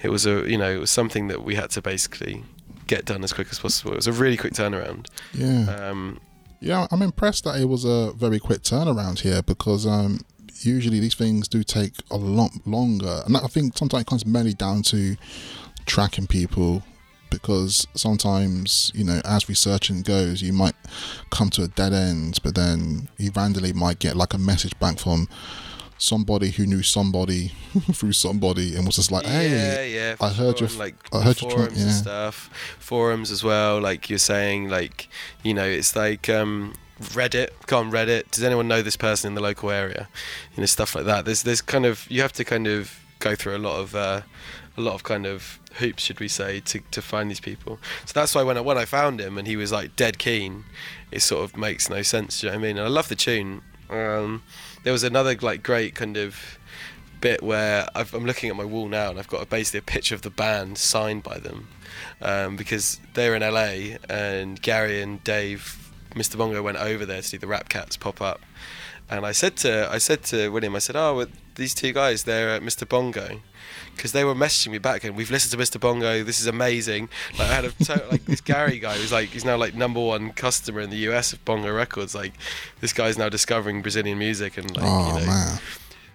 it was a you know it was something that we had to basically get done as quick as possible. It was a really quick turnaround. Yeah. Um, Yeah, I'm impressed that it was a very quick turnaround here because um, usually these things do take a lot longer, and I think sometimes it comes mainly down to tracking people because sometimes you know as researching goes, you might come to a dead end, but then you randomly might get like a message back from somebody who knew somebody through somebody and was just like, "Hey, yeah, yeah. I heard sure. your, like I heard your forums track." and stuff, forums as well. Like you're saying, like you know, it's like um, Reddit. Go on Reddit. Does anyone know this person in the local area? You know, stuff like that. There's there's kind of you have to kind of go through a lot of uh, a lot of kind of hoops, should we say, to, to find these people. So that's why when I when I found him and he was like dead keen, it sort of makes no sense. Do you know what I mean? And I love the tune. Um, there was another like great kind of bit where I've, I'm looking at my wall now and I've got a, basically a picture of the band signed by them um, because they're in LA and Gary and Dave, Mr. Bongo went over there to see the Rappcats pop up. And I said to I said to William, I said, "Oh, these two guys, they're at Mr. Bongo." Because they were messaging me back, and we've listened to Mr. Bongo. This is amazing. Like I had a to- like this Gary guy who's like he's now like number one customer in the US of Bongo Records. Like this guy's now discovering Brazilian music and like oh you know, man,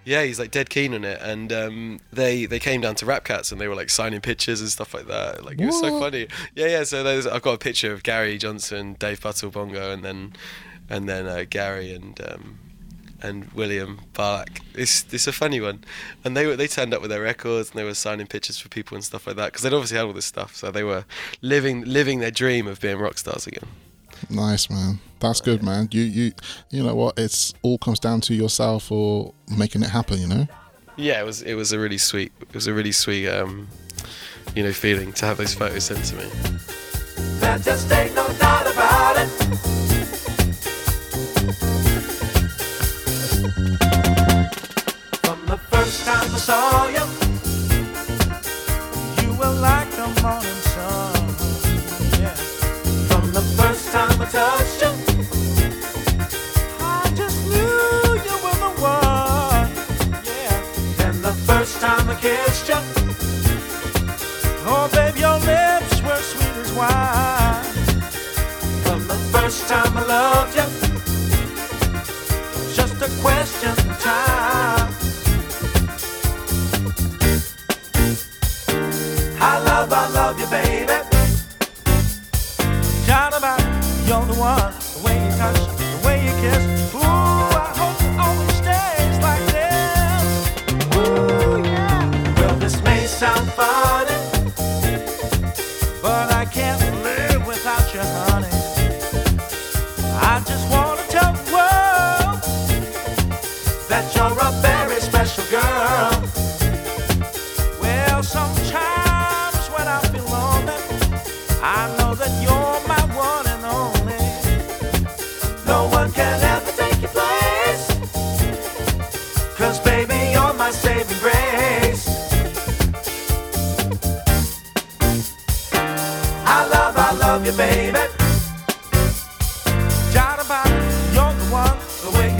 yeah, he's like dead keen on it, and um, they they came down to Rappcats and they were like signing pictures and stuff like that. Like it was so funny. Yeah, yeah. So there's, I've got a picture of Gary Johnson, Dave Buttle Bongo, and then and then uh, Gary and um, and William Barlack. It's it's a funny one, and they were they turned up with their records and they were signing pictures for people and stuff like that because they'd obviously had all this stuff, so they were living living their dream of being rock stars again. nice man. That's good, man. You you you know what? It's all comes down to yourself or making it happen. You know. Yeah, it was it was a really sweet it was a really sweet um, you know feeling to have those photos sent to me. There just ain't no doubt about it. From the first time I saw you,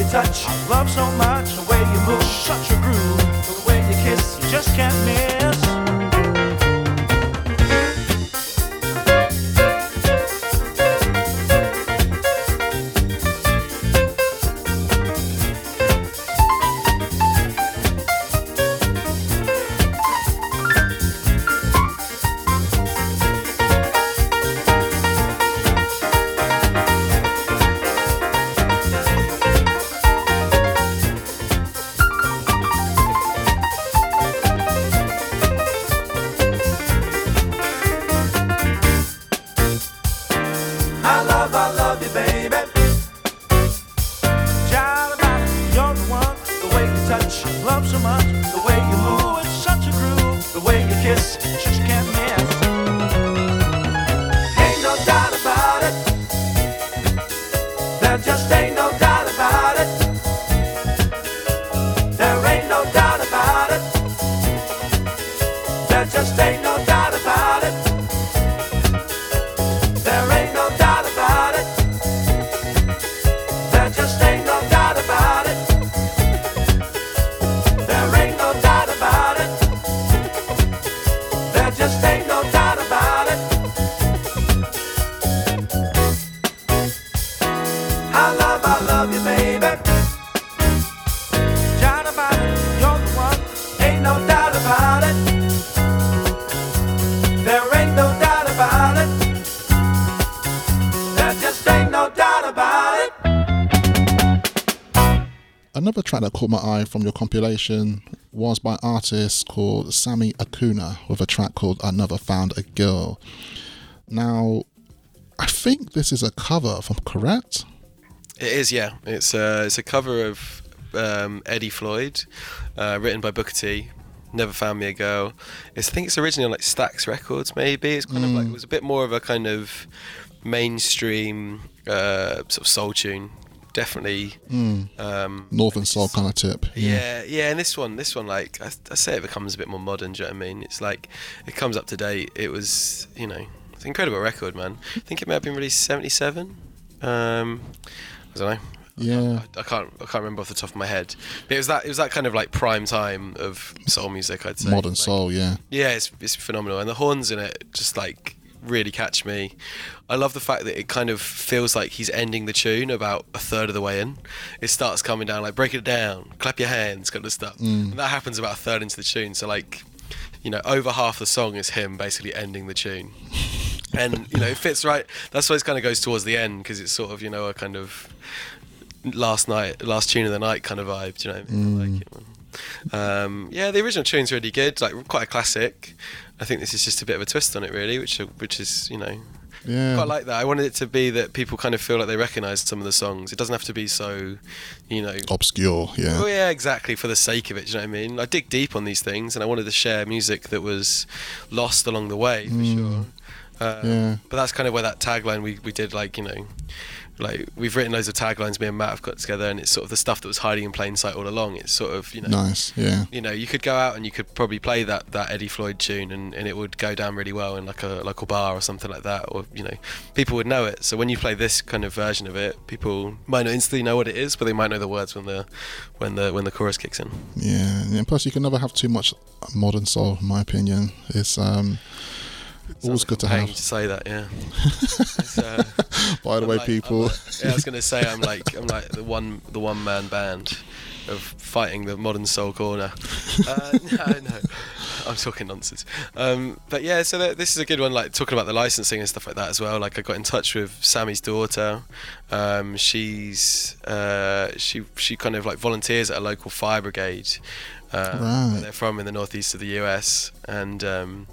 touch, I love so much. The way you move, such a caught my eye from your compilation was by artist called Sammy Akuna with a track called I Never Found a Girl. Now, I think this is a cover, if I'm correct. It is, yeah. It's a, it's a cover of um, Eddie Floyd, uh, written by Booker T. Never found me a girl. It's, I think it's originally on like Stax Records. Maybe it's kind of like it was a bit more of a kind of mainstream uh, sort of soul tune. Definitely. Um, Northern Soul kind of tip. yeah, yeah, and this one, this one, like I, I say, it becomes a bit more modern. Do you know what I mean? It's like it comes up to date. It was, you know, it's an incredible record, man. I think it may have been released '77. Um, I don't know. Yeah. I, I can't, I can't remember off the top of my head. But it was that, it was that kind of like prime time of soul music. I'd say Modern Like, Soul, yeah. yeah, it's it's phenomenal, and the horns in it just like really catch me. I love the fact that it kind of feels like he's ending the tune about a third of the way in. It starts coming down like break it down, clap your hands, kind of stuff. And that happens about a third into the tune. So like, you know, over half the song is him basically ending the tune. And you know, it fits right. That's why it kind of goes towards the end because it's sort of you know a kind of last night, last tune of the night kind of vibe. Do you know what I mean? I like it. Um, yeah, the original tune's really good, like quite a classic. I think this is just a bit of a twist on it, really, which which is you know Yeah. quite like that. I wanted it to be that people kind of feel like they recognise some of the songs. It doesn't have to be so, you know. Obscure, yeah. Oh yeah, exactly. For the sake of it, do you know what I mean? I dig deep on these things, and I wanted to share music that was lost along the way, for sure. Um, Yeah. But that's kind of where that tagline we, we did, like you know, like we've written loads of taglines. Me and Matt have got together, and it's sort of the stuff that was hiding in plain sight all along. It's sort of you know, Nice, yeah. you know, you could go out and you could probably play that, that Eddie Floyd tune and, and it would go down really well in like a local bar or something like that, or you know, people would know it. So when you play this kind of version of it, people might not instantly know what it is, but they might know the words when the when the when the chorus kicks in. Yeah, and plus you can never have too much modern soul, in my opinion. It's um, always good to like I'm paying have. to say that, yeah. Uh, By the I'm way, like- people, like- yeah, I was gonna say I'm like I'm like the one the one man band of fighting the modern soul corner. Uh, no, no. I'm talking nonsense. Um, but yeah, so th- this is a good one. Like talking about the licensing and stuff like that as well. Like I got in touch with Sammy's daughter. Um, she's uh, she she kind of like volunteers at a local fire brigade. Um, Right. where They're from in the northeast of the US, and um,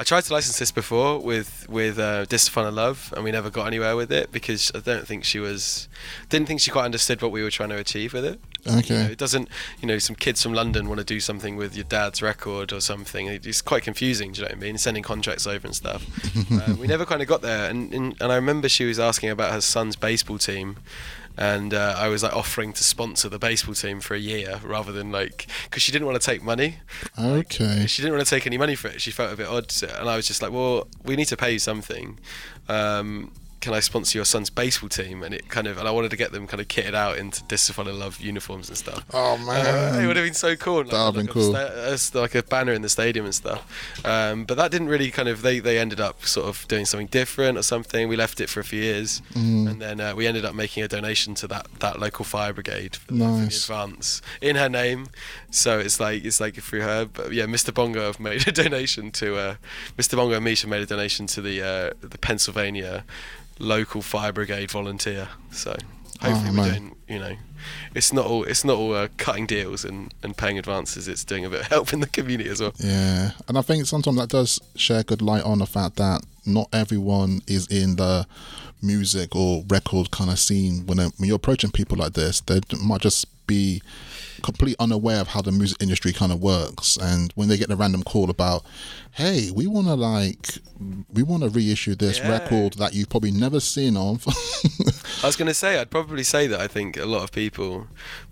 I tried to license this before with with uh, Disfun of Love, and we never got anywhere with it because I don't think she was didn't think she quite understood what we were trying to achieve with it. You know, Okay. it doesn't, you know, some kids from London want to do something with your dad's record or something. It's quite confusing, do you know what I mean? Sending contracts over and stuff. uh, we never kind of got there. And, and and I remember she was asking about her son's baseball team. And uh, I was like offering to sponsor the baseball team for a year rather than like, because she didn't want to take money. Okay. She didn't want to take any money for it. She felt a bit odd, and I was just like, "Well, we need to pay you something. Um, can I sponsor your son's baseball team?" And it kind of, and I wanted to get them kind of kitted out into Discipline and Love uniforms and stuff. Oh Uh, it would have been so cool. Like, That'd have like been a cool. sta- as like a banner in the stadium and stuff. Um, but that didn't really kind of. They they ended up sort of doing something different or something. We left it for a few years, Mm. and then uh, we ended up making a donation to that that local fire brigade for, for the advance in her name. So it's like it's like through her. But yeah, Mr. Bongo have made a donation to uh, Mr. Bongo and Misha made a donation to the uh, the Pennsylvania local fire brigade volunteer. So hopefully Oh, we're man. doing you know it's not all it's not all uh, cutting deals and, and paying advances. It's doing a bit of help in the community as well. Yeah, and I think sometimes that does share good light on the fact that not everyone is in the music or record kind of scene. When when you're approaching people like this, they might just be completely unaware of how the music industry kind of works. And when they get a random call about, hey, we want to like, we want to reissue this Yeah. record that you've probably never seen of. I was going to say, I'd probably say that I think a lot of people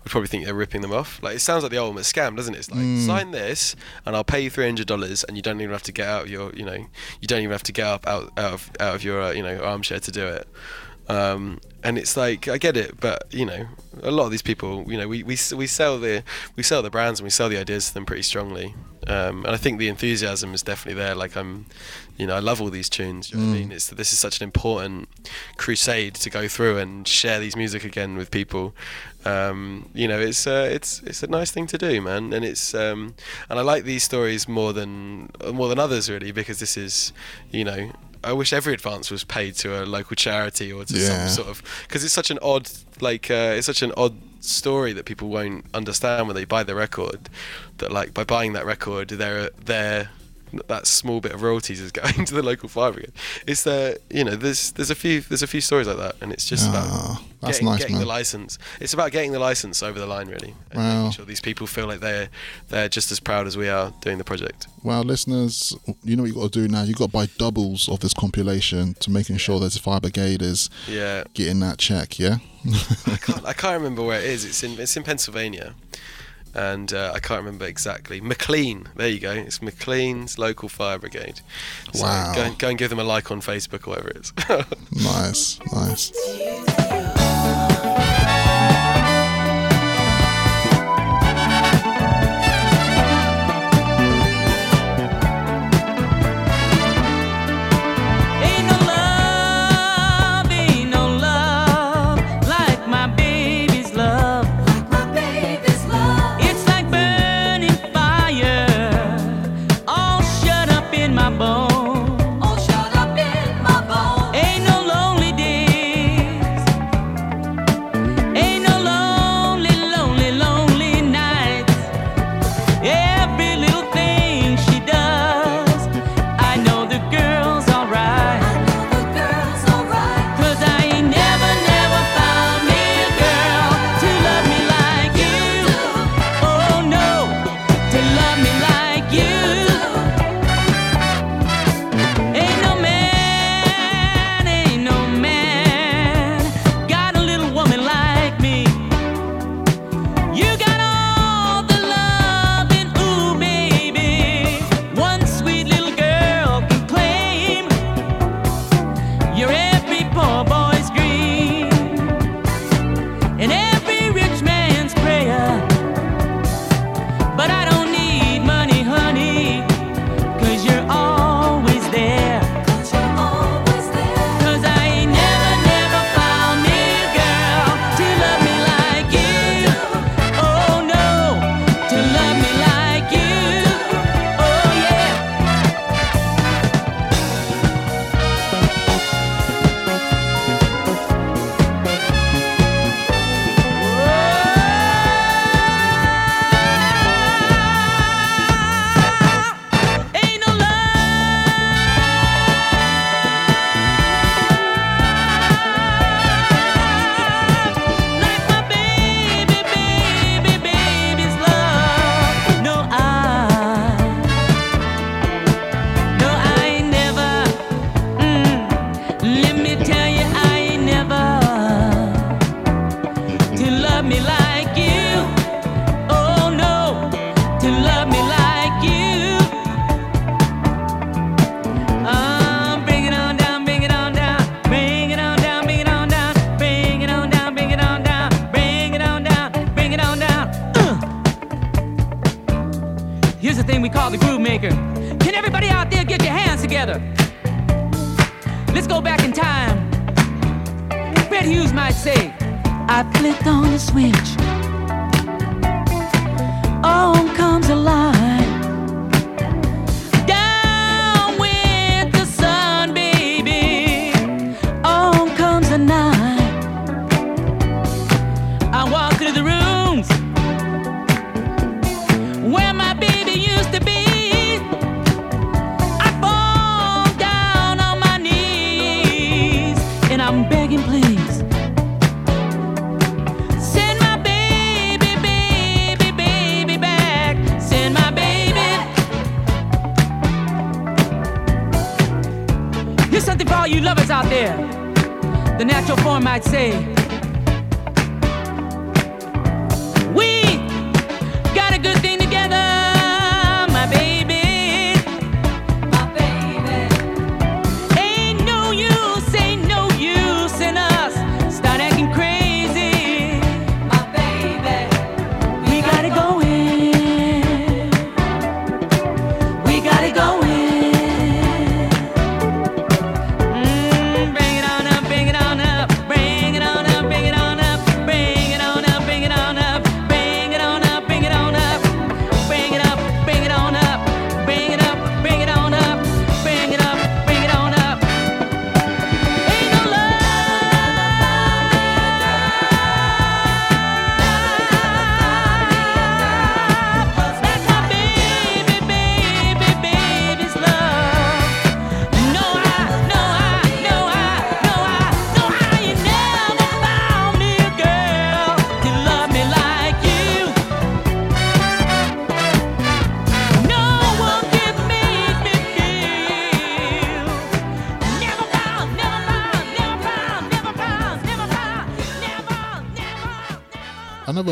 would probably think they're ripping them off. Like, it sounds like the ultimate scam, doesn't it? It's like, Mm. sign this and I'll pay you $300 and you don't even have to get out of your, you know, you don't even have to get up out, out of, out of your, uh, you know, armchair to do it. Um, and it's like, I get it, but, you know, a lot of these people, you know, we, we, we sell the, we sell the brands and we sell the ideas to them pretty strongly. Um, and I think the enthusiasm is definitely there. Like I'm, you know, I love all these tunes. You know what I mean? It's this is such an important crusade to go through and share these music again with people. Um, you know, it's uh, it's it's a nice thing to do, man. And it's um, and I like these stories more than more than others really because this is, you know. I wish every advance was paid to a local charity or to Yeah. some sort of because it's such an odd like uh, it's such an odd story that people won't understand when they buy the record that like by buying that record they're they're that small bit of royalties is going to the local fire brigade. It's the you know there's there's a few there's a few stories like that, and it's just Ah, about that's getting, nice, getting the license. It's about getting the license over the line, really, and Wow. making sure these people feel like they're they're just as proud as we are doing the project. Well, listeners, you know what you got to do now. You got to buy doubles of this compilation to making sure that the fire brigade is Yeah, getting that check. Yeah. I can't, I can't remember where it is. It's in it's in Pennsylvania, and uh, I can't remember exactly. McLean, there you go. It's McLean's local fire brigade. So Wow. Go, and- go and give them a like on Facebook or whatever it is. nice, nice.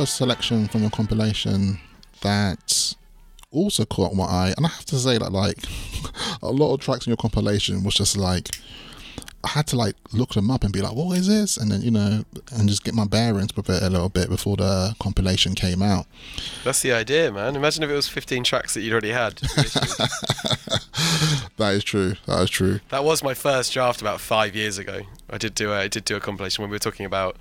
Selection from your compilation that also caught my eye, and I have to say that like a lot of tracks in your compilation was just like I had to like look them up and be like, what is this? And then you know, and just get my bearings with it a little bit before the compilation came out. That's the idea, man. Imagine if it was 15 tracks that you'd already had. That is true. That is true. that was my first draft about five years ago. I did do a, I did do a compilation when we were talking about,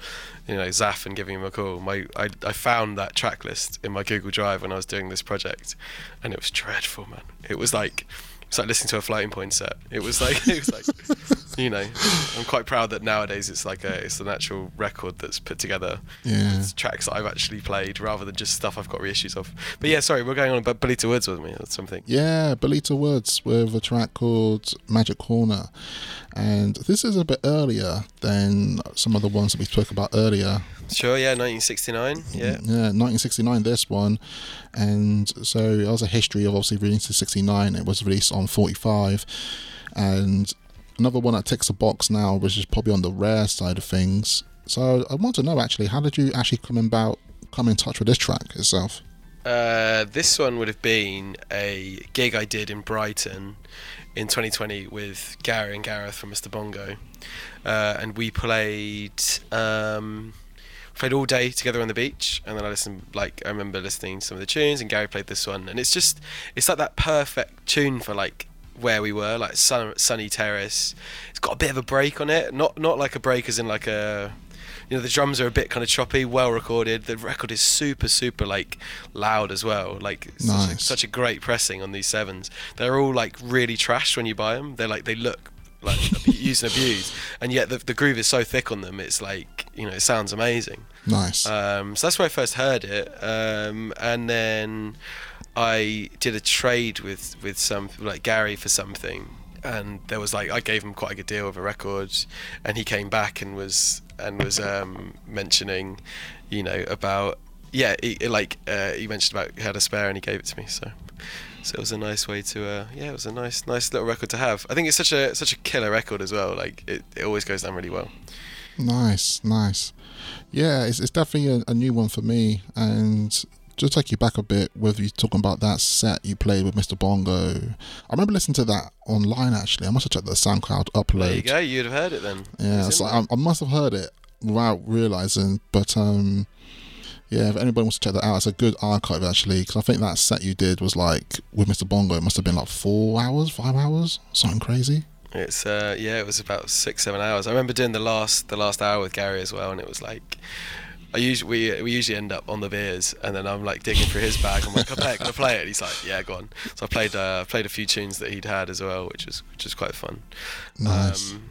you know, Zaf and giving him a call. My I, I found that track list in my Google Drive when I was doing this project, and it was dreadful, man. It was like it's like listening to a floating point set. It was like it was like, you know, I'm quite proud that nowadays it's like a it's an actual record that's put together. Yeah. It's tracks that I've actually played rather than just stuff I've got reissues of. But yeah, sorry, we're going on about Belita Woods with me or something. Yeah, Belita Woods with a track called Magic Corner. And this is a bit earlier than some of the ones that we spoke about earlier. Sure, yeah, 1969. Mm, yeah. Yeah, 1969, this one. And so it was a history of obviously released in 69. It was released on 45. And another one that ticks a box now, which is probably on the rare side of things. So I want to know actually, how did you actually come about, come in touch with this track itself? Uh, this one would have been a gig I did in Brighton in 2020 with Gary and Gareth from Mr. Bongo, uh, and we played um, played all day together on the beach, and then I listened like I remember listening to some of the tunes, and Gary played this one, and it's just it's like that perfect tune for like where we were, like sun, sunny terrace. It's got a bit of a break on it, not not like a break as in like a you know the drums are a bit kind of choppy well recorded. The record is super super like loud as well. Like such, a, such a great pressing on these sevens. They're all like really trashed when you buy them they're like they look like used and abused. And yet the, the groove is so thick on them it's like you know it sounds amazing. Nice. um, so that's where I first heard it, um, and then I did a trade with with some like Gary for something, and there was like I gave him quite a good deal of a record, and he came back and was and was um, mentioning, you know, about yeah, he, like uh, he mentioned about he had a spare and he gave it to me, so. So it was a nice way to, uh, yeah, it was a nice, nice little record to have. I think it's such a such a killer record as well. Like it, it always goes down really well. Nice, nice. Yeah, it's, it's definitely a, a new one for me. And just take you back a bit with you talking about that set you played with Mr. Bongo. I remember listening to that online actually. I must have checked the SoundCloud upload. There you go. You'd have heard it then. Yeah, It's so I, I must have heard it without realizing. But um, Yeah, if anybody wants to check that out, it's a good archive actually. Because I think that set you did was like with Mr. Bongo. It must have been like four hours, five hours, something crazy. It's uh, yeah, it was about six, seven hours. I remember doing the last the last hour with Gary as well, and it was like. I usually we, we usually end up on the beers, and then I'm like digging through his bag. I'm like, can I play it? Can I play it? And he's like, yeah, go on. So I played uh, I played a few tunes that he'd had as well, which was which was quite fun. Nice. Um,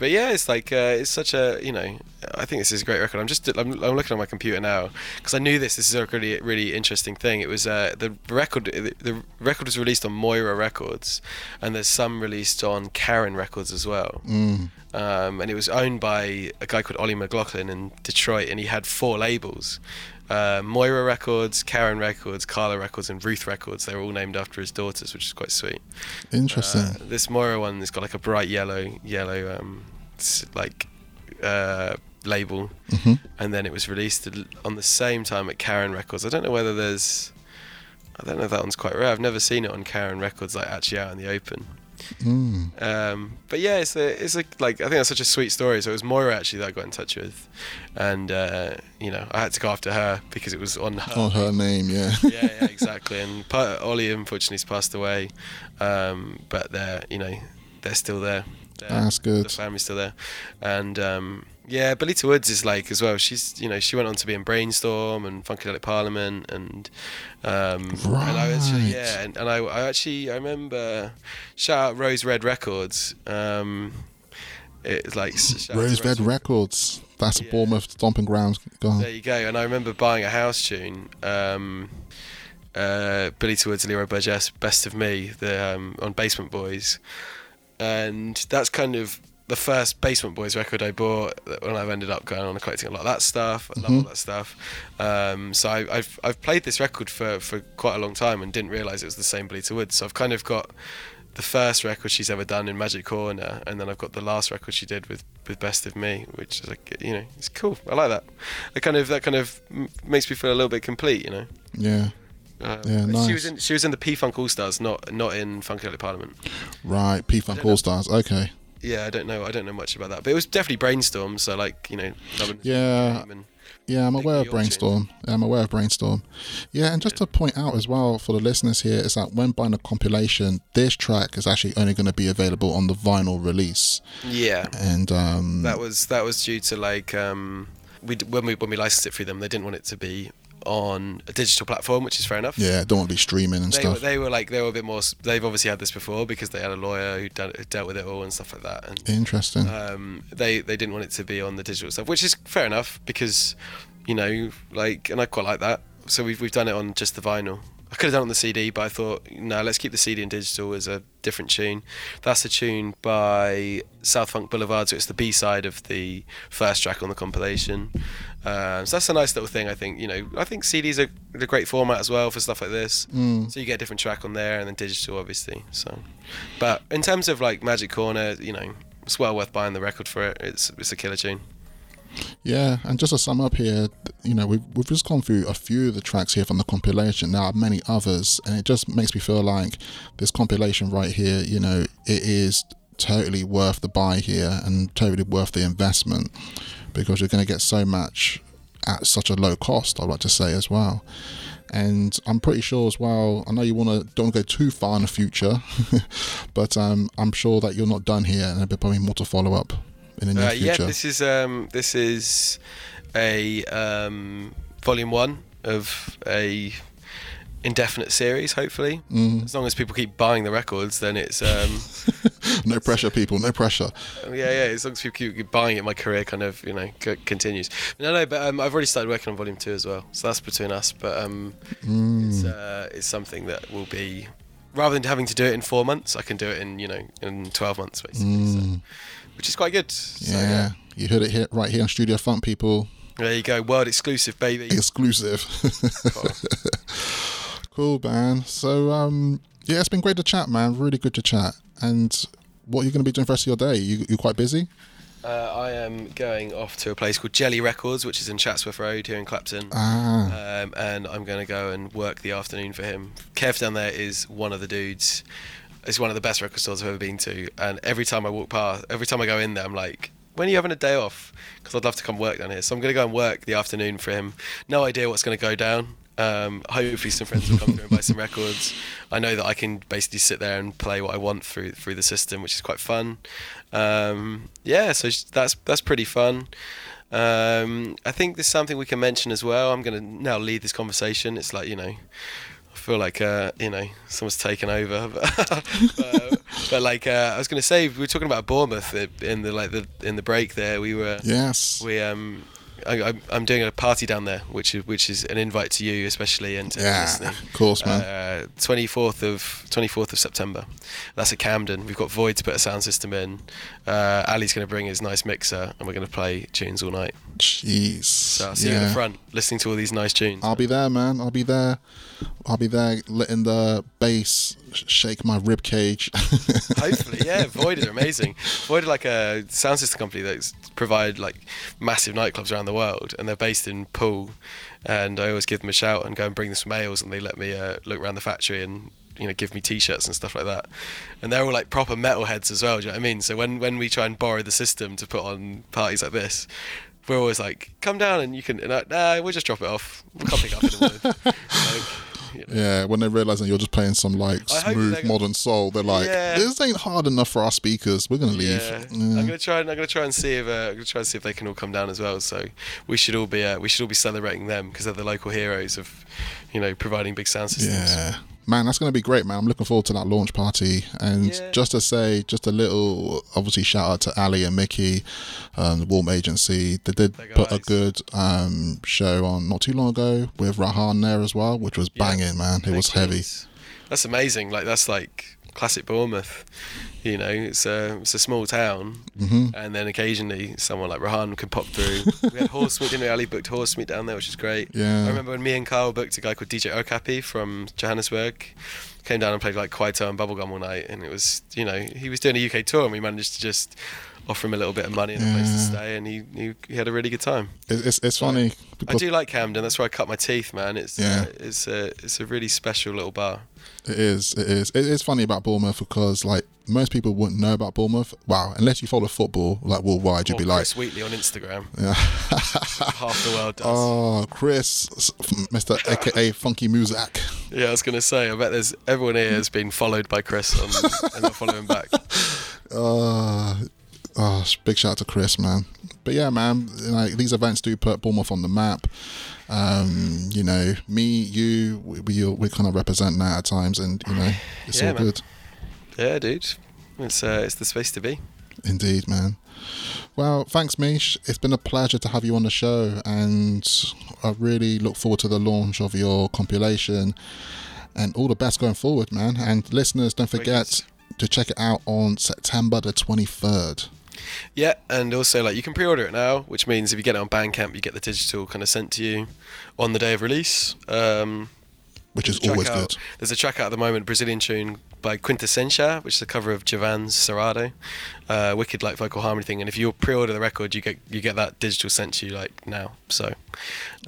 but yeah, it's like uh, it's such a you know I think this is a great record. I'm just I'm, I'm looking at my computer now because I knew this. This is a really really interesting thing. It was uh, the record the, the record was released on Moira Records, and there's some released on Karen Records as well. Mm. Um, and it was owned by a guy called Ollie McLaughlin in Detroit, and he had four labels. Uh, Moira Records, Karen Records, Carla Records, and Ruth Records. They were all named after his daughters, which is quite sweet. Interesting. Uh, this Moira one has got like a bright yellow, yellow, um, like uh, label, hmm and then it was released on the same time at Karen Records. I don't know whether there's, I don't know if that one's quite rare. I've never seen it on Karen Records, like actually out in the open. Mm. Um, but yeah, it's a, it's a, like I think that's such a sweet story. So it was Moira actually that I got in touch with, and uh, you know I had to go after her because it was on her. On her name, yeah. yeah, yeah, exactly. And Ollie unfortunately has passed away, um, but they're you know they're still there. They're- That's good. The family's still there, and um, yeah, Belita Woods is like as well. She's you know she went on to be in Brainstorm and Funkadelic Parliament and um, and I actually, Right. yeah, and, and I, I actually I remember shout out Rose Red Records. Um, it's like shout out to Rose Red Records. That's a Yeah. Bournemouth stomping grounds. Go on. there you go. And I remember buying a house tune. Um, uh, Belita Woods, Leroy Burgess, Best of Me, the um, on Basement Boys, and that's kind of the first Basement Boys record I bought when I've ended up going on and collecting a lot of that stuff. I love all that stuff. Um, so I, I've I've played this record for, for quite a long time and didn't realise it was the same Belita Woods. So I've kind of got the first record she's ever done in Magic Corner, and then I've got the last record she did with, with Best of Me, which is like you know it's cool. I like that. It kind of that kind of makes me feel a little bit complete, you know. Yeah. Um, Yeah, She nice. was in she was in the P Funk All Stars, not not in Funkadelic Parliament. Right. P Funk. All Stars. Okay. Yeah, I don't know. I don't know much about that, but it was definitely Brainstorm. So like you know, Yeah. Yeah, I'm aware of Brainstorm. Yeah, I'm aware of Brainstorm. Yeah, and just to point out as well for the listeners here is that when buying a compilation, this track is actually only going to be available on the vinyl release. yeah. And um, That was that was due to like um, we when we when we licensed it through them, they didn't want it to be on a digital platform, which is fair enough. yeah, don't want to be streaming and They were, stuff. they were like they were a bit more. They've obviously had this before because they had a lawyer who dealt, who dealt with it all and stuff like that. And Interesting. um, they they didn't want it to be on the digital stuff, which is fair enough because you know like and I quite like that. So we've we've done it on just the vinyl. I could have done it on the CD, but I thought no, let's keep the CD and digital as a different tune. That's a tune by South Funk Boulevard, so it's the B side of the first track on the compilation. Um, so that's a nice little thing. I think you know I think CDs are a great format as well for stuff like this. Mm. So you get a different track on there and then digital, obviously. So, but in terms of like Magic Corner, you know, it's well worth buying the record for it. It's it's a killer tune. Yeah, and just to sum up here, you know, we've, we've just gone through a few of the tracks here from the compilation. There are many others, and it just makes me feel like this compilation right here, you know, it is totally worth the buy here and totally worth the investment because you're going to get so much at such a low cost, I'd like to say as well. And I'm pretty sure as well. I know you want to don't go too far in the future, but um, I'm sure that you're not done here, and there'll be probably more to follow up in the near Uh, yeah, this is um this is a um volume one of a indefinite series. Hopefully, Mm. as long as people keep buying the records, then it's um no pressure, people. No pressure. yeah yeah. As long as people keep, buying it, my career kind of you know c- continues. No no, but um, I've already started working on volume two as well. So that's between us. But um, it's uh, it's something that will be rather than having to do it in four months, I can do it in you know in twelve months basically. So, which is quite good. So, Yeah, you heard it here, right here on Studio Funk, people. There you go, world exclusive, baby. Exclusive. cool, man. So, um, yeah, it's been great to chat, man. Really good to chat. And what are you going to be doing for the rest of your day? You you quite busy? Uh, I am going off to a place called Jelly Records, which is in Chatsworth Road here in Clapton. Ah, Um, and I'm going to go and work the afternoon for him. Kev down there is one of the dudes. It's one of the best record stores I've ever been to. And every time I walk past, every time I go in there, I'm like, when are you having a day off? Because I'd love to come work down here. So I'm going to go and work the afternoon for him. No idea what's going to go down. Um, hopefully some friends will come through and buy some records. I know that I can basically sit there and play what I want through through the system, which is quite fun. Um, yeah, so that's that's pretty fun. Um, I think there's something we can mention as well. I'm going to now lead this conversation. It's like you know, feel like uh, you know someone's taken over. But, but, but like uh, I was going to say, we were talking about Bournemouth in the like the in the break there. We were Yes. we um. I, I'm- I'm doing a party down there, which is which is an invite to you, especially and to Yeah, listening. of course, man. Uh, 24th of 24th of September. That's at Camden. We've got Void to put a sound system in. Uh, Ali's going to bring his nice mixer, and we're going to play tunes all night. Jeez. So I'll see you in the front, listening to all these nice tunes. I'll be there, man. I'll be there. I'll be there, letting the bass shake my rib cage. Hopefully, yeah. Void are amazing. Void are like a sound system company that provide like massive nightclubs around the world, and they're based in Poole. And I always give them a shout and go and bring them some ales, and they let me uh, look around the factory and you know give me t-shirts and stuff like that. And they're all like proper metalheads as well. Do you know what I mean? So when when we try and borrow the system to put on parties like this. We're always like, come down and you can. And I, nah, we'll just drop it off. We'll come pick up in the morning. Like, you know. yeah, when they realize that you're just playing some like I smooth modern soul, they're like, Yeah. "This ain't hard enough for our speakers. We're gonna leave." Yeah. Yeah. I'm gonna try and I'm gonna try and see if uh, I'm gonna try and see if they can all come down as well. So we should all be uh, we should all be celebrating them because they're the local heroes of, you know, providing big sound systems. Yeah. Man, that's going to be great, man. I'm looking forward to that launch party. And Yeah. just to say, just a little, obviously, shout out to Ali and Mickey, um, the Warm Agency. They did They're put a good um, show on not too long ago with Rahaan there as well, which was Yeah. banging, man. It was heavy. That's amazing. Like that's like classic Bournemouth. You know, it's a it's a small town, Mm-hmm. and then occasionally someone like Rahaan can pop through. we had horse meat, didn't we? Ali booked horse meat down there, which is great. Yeah. I remember when me and Carl booked a guy called DJ Okapi from Johannesburg. Came down and played like Kwaito and Bubblegum all night, and it was you know he was doing a UK tour, and we managed to just offer him a little bit of money and a place to stay, and he, he he had a really good time. It, it's, it's funny. I do like Camden. That's where I cut my teeth, man. It's Yeah. uh, it's a it's a really special little bar. It is. It is. It is funny about Bournemouth because, like, most people wouldn't know about Bournemouth. Wow, unless you follow football, like worldwide, you'd Or be like, Sweetly on Instagram. yeah. Half the world does. oh, Chris, Mr. AKA Funky Muzak. yeah, I was gonna say. I bet there's everyone here has been followed by Chris on, and they'll follow him back. Uh, oh, big shout out to Chris, man. But yeah, man, like these events do put Bournemouth on the map. Um, you know, me, you, we we, we kind of represent that at times, and you know, it's Yeah, all man. good. Yeah, dude. It's uh, it's the space to be. Indeed, man. Well, thanks, Mish. It's been a pleasure to have you on the show, and I really look forward to the launch of your compilation. And all the best going forward, man. And listeners, don't forget to check it out on September the twenty third. Yeah, and also like you can pre-order it now, which means if you get it on Bandcamp, you get the digital kind of sent to you on the day of release. Um, Which is always out- good. There's a track out at the moment, Brazilian tune by Quintessencia, which is a cover of Djavan's Serrado, uh, wicked like vocal harmony thing. And if you pre-order the record, you get you get that digital sent to you like now. So,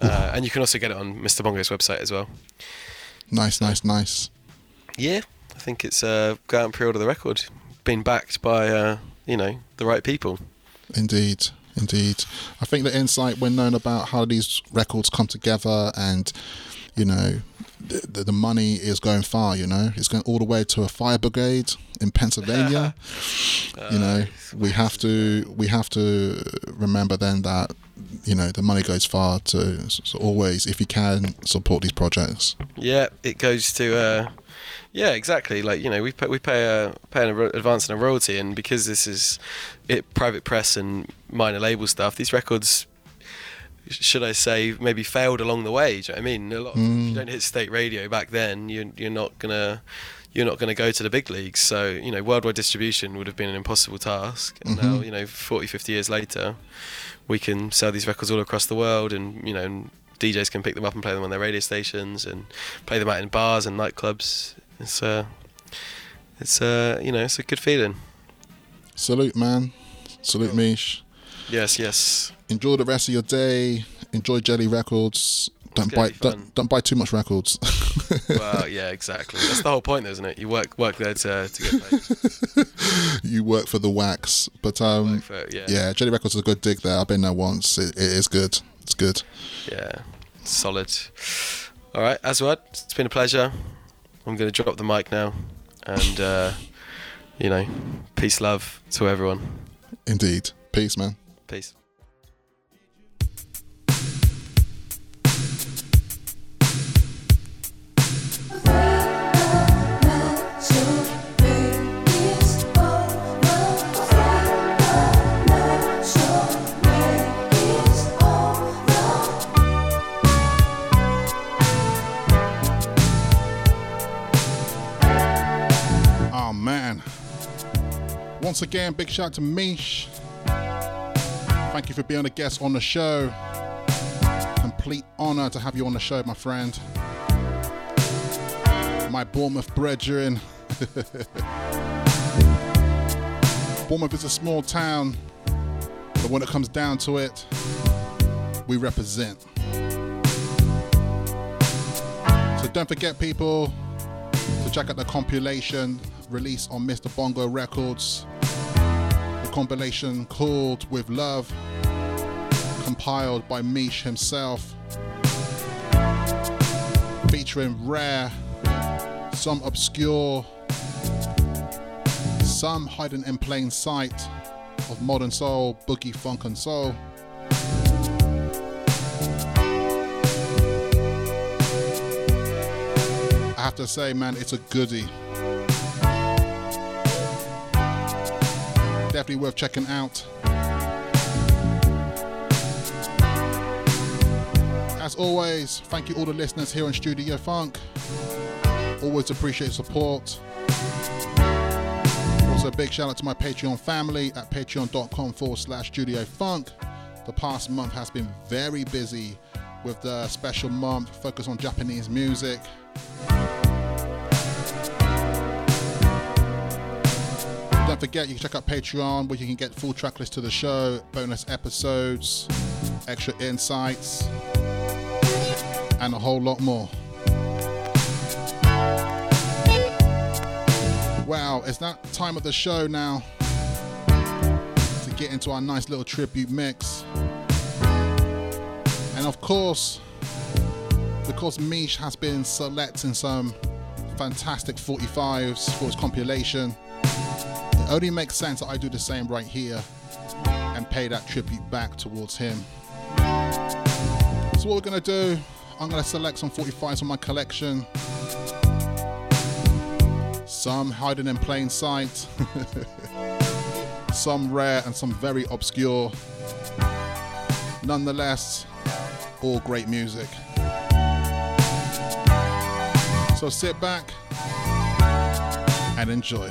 uh, and you can also get it on Mr. Bongo's website as well. Nice, nice, nice. Yeah, I think it's uh, go out and pre-order the record. Been backed by uh, you know the right people. Indeed, indeed. I think the insight when known about how these records come together and, you know, the, the, money is going far, you know, it's going all the way to a fire brigade in Pennsylvania. you know, we have to we have to remember then that you know the money goes far to so always if you can support these projects. Yeah, it goes to. Uh, yeah, exactly. Like you know, we pay we pay a pay an advance and a royalty, and because this is it private press and minor label stuff, these records, should I say, maybe failed along the way. Do you know what I mean? A lot of, if you mm. don't hit state radio back then, you you're not gonna you're not gonna go to the big leagues. So you know, worldwide distribution would have been an impossible task. And now mm-hmm. you know, 40, 50 years later, we can sell these records all across the world, and you know. DJs can pick them up and play them on their radio stations and play them out in bars and nightclubs. It's uh, it's uh, you know, it's a good feeling. Salute, man. Salute, Mish. Yes, yes. Enjoy the rest of your day. Enjoy Jelly Records. don't buy don't, don't buy too much records. well, yeah, exactly. That's the whole point, isn't it? You work work there to, to get paid. you work for the wax, but um, for yeah. yeah, Jelly Records is a good dig there. I've been there once. It, it is good. It's good. Yeah, solid. All right, Aswad, it's been a pleasure. I'm going to drop the mic now, and uh, you know, peace, love to everyone. Indeed. Peace, man. Peace. Once again, big shout out to Mish. Thank you for being a guest on the show. Complete honor to have you on the show, my friend. My Bournemouth brethren. Bournemouth is a small town, but when it comes down to it, we represent. So don't forget, people, to check out the compilation released on Mr. Bongo Records. The compilation called With Love, compiled by Mish himself, featuring rare, some obscure, some hidden in plain sight of modern soul, boogie, funk, and soul. I have to say, man, it's a goodie. Definitely worth checking out. As always, thank you all the listeners here on Studio Funk. Always appreciate support. Also, a big shout out to my Patreon family at patreon.com forward slash Studio Funk. The past month has been very busy with the special month focused on Japanese music. Forget, you can check out Patreon where you can get full track list to the show, bonus episodes, extra insights, and a whole lot more. Wow, it's that time of the show now to get into our nice little tribute mix. And of course, because Mish has been selecting some fantastic 45s for his compilation, only makes sense that I do the same right here and pay that tribute back towards him. So what we're gonna do, I'm gonna select some 45s from my collection. Some hiding in plain sight, some rare and some very obscure. Nonetheless, all great music. So sit back and enjoy.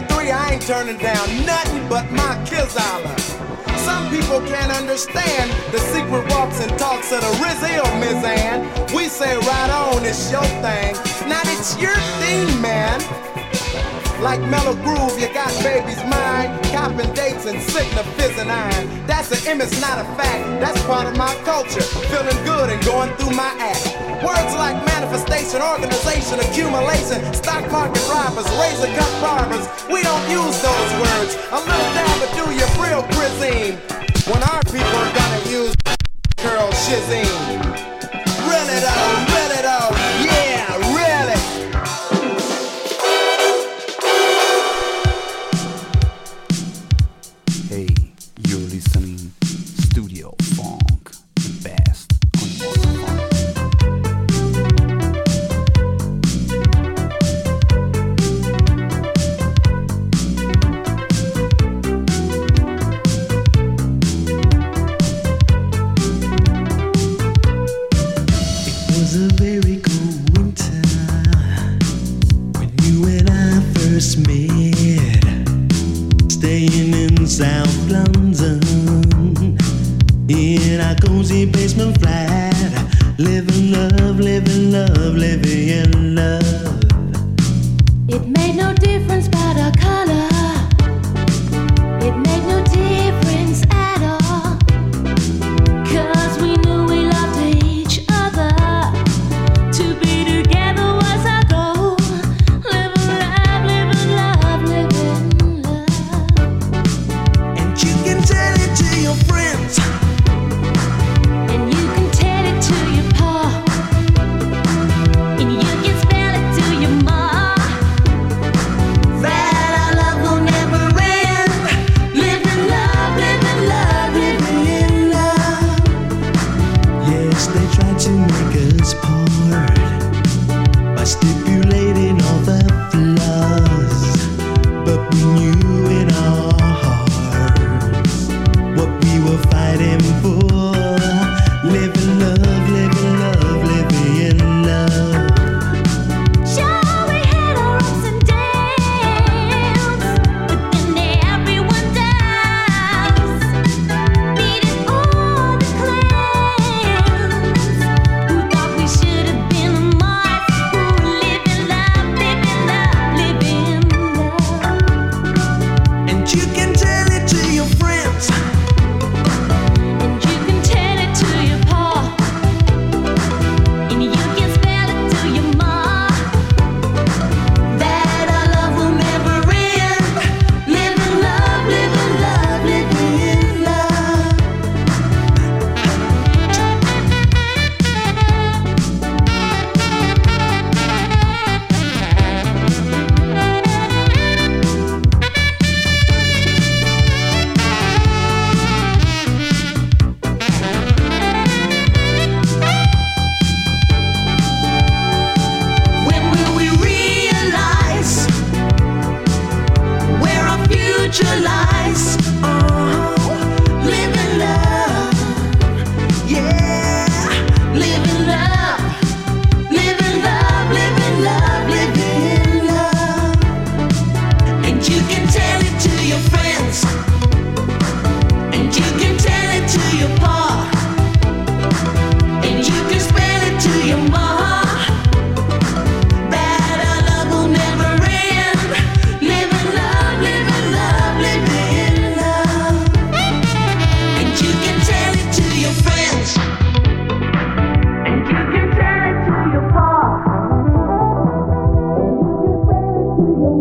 93, I ain't turning down nothing but my Kizala. Some people can't understand the secret walks and talks of the Rizzo, Miss Ann. We say right on, it's your thing. Now it's your thing, man. Like mellow groove, you got baby's mind. Copping dates and signifies and iron. That's an image, not a fact. That's part of my culture. Feeling good and going through my act. Words like manifestation, organization, accumulation, stock market robbers, razor cut barbers. We don't use those words. A little down, but do your real cuisine. When our people are gonna use curl shizine. Run it out.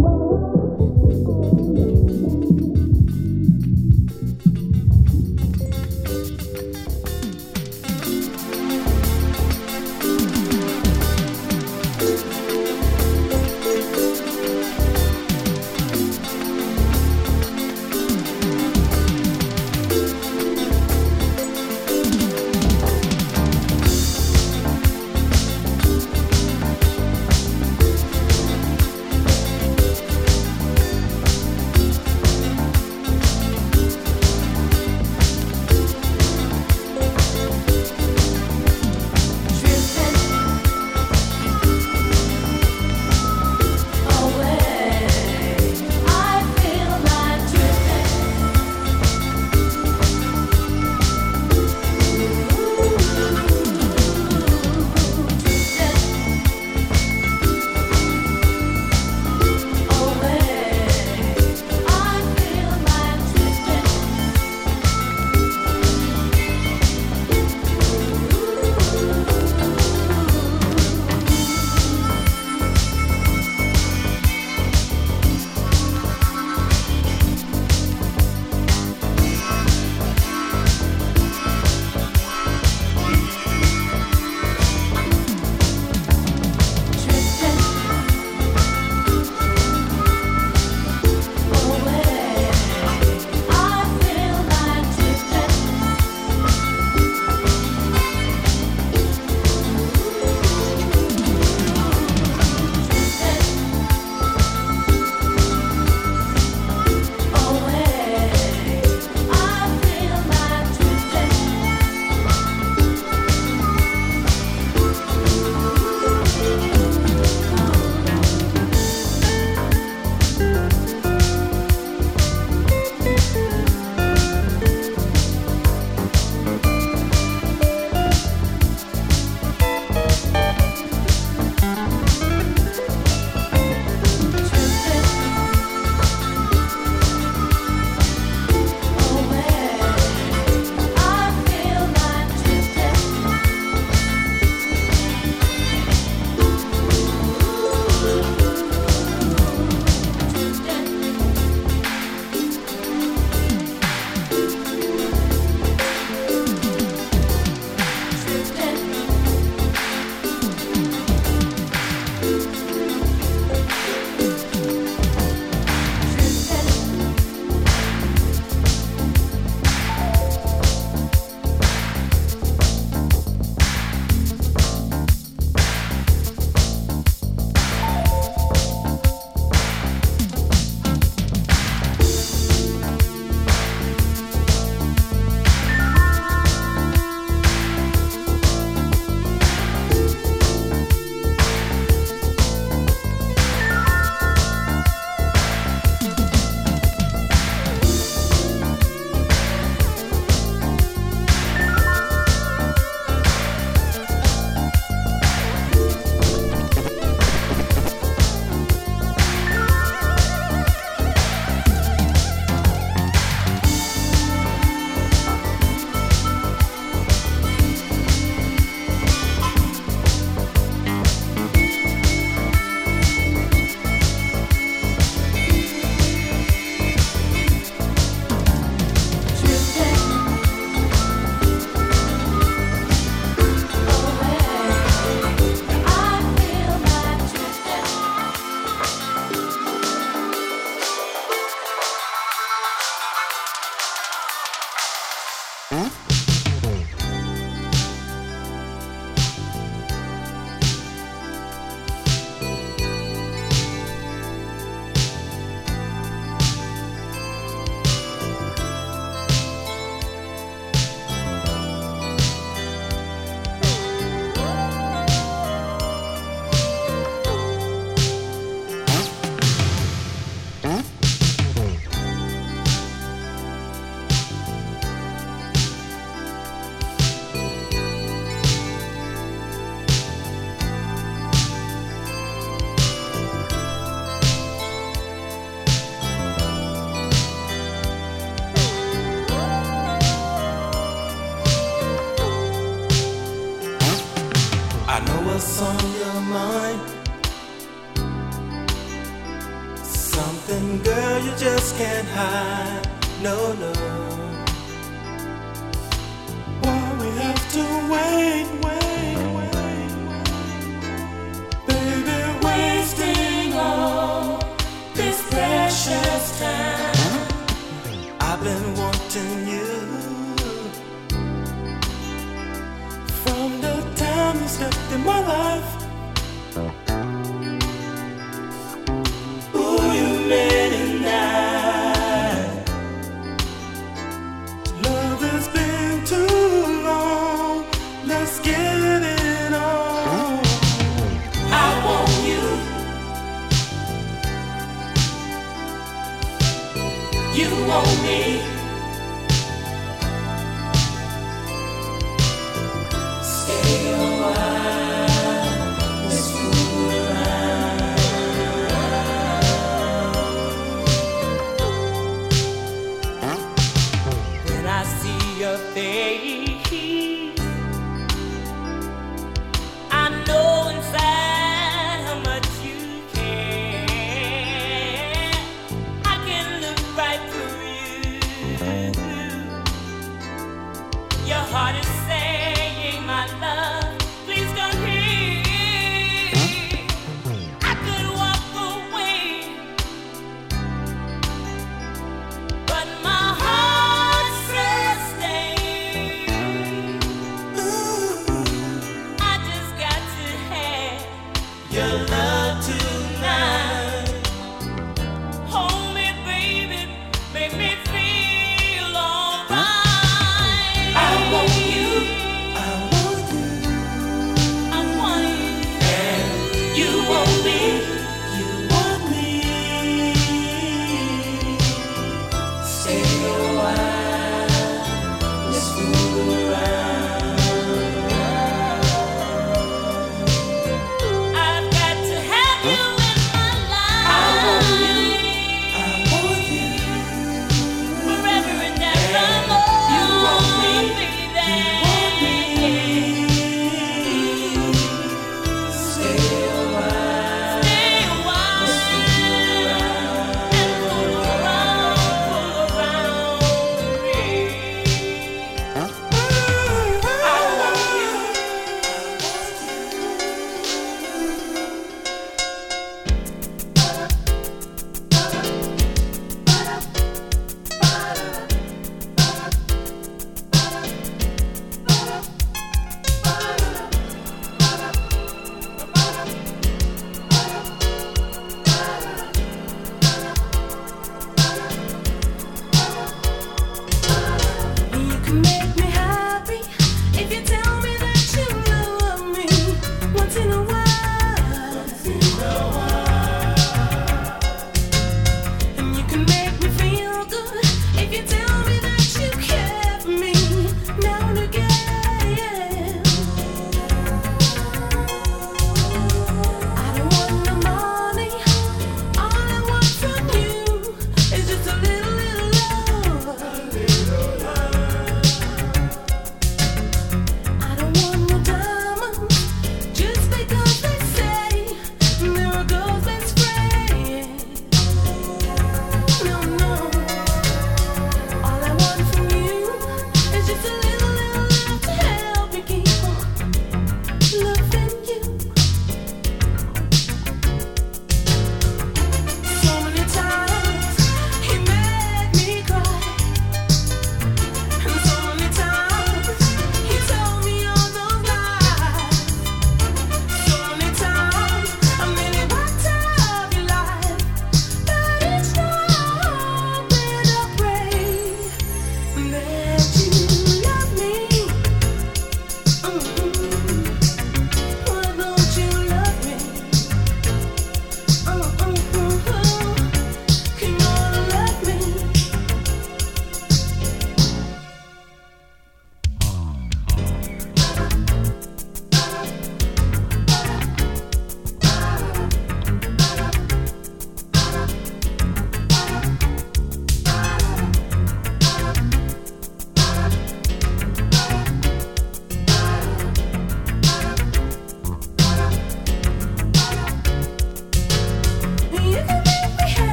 Oh, oh, oh.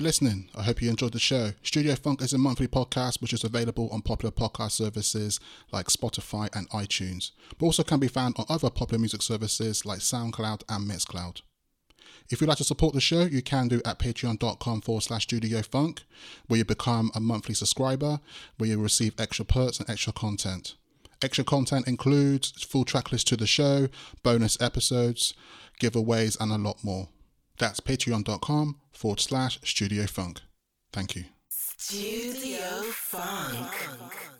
For listening. I hope you enjoyed the show. Studio Funk is a monthly podcast which is available on popular podcast services like Spotify and iTunes, but also can be found on other popular music services like SoundCloud and Mixcloud. If you'd like to support the show, you can do at patreon.com forward slash studio funk, where you become a monthly subscriber, where you receive extra perks and extra content. Extra content includes full track list to the show, bonus episodes, giveaways, and a lot more. That's patreon.com forward slash studio funk. Thank you. Studio Funk.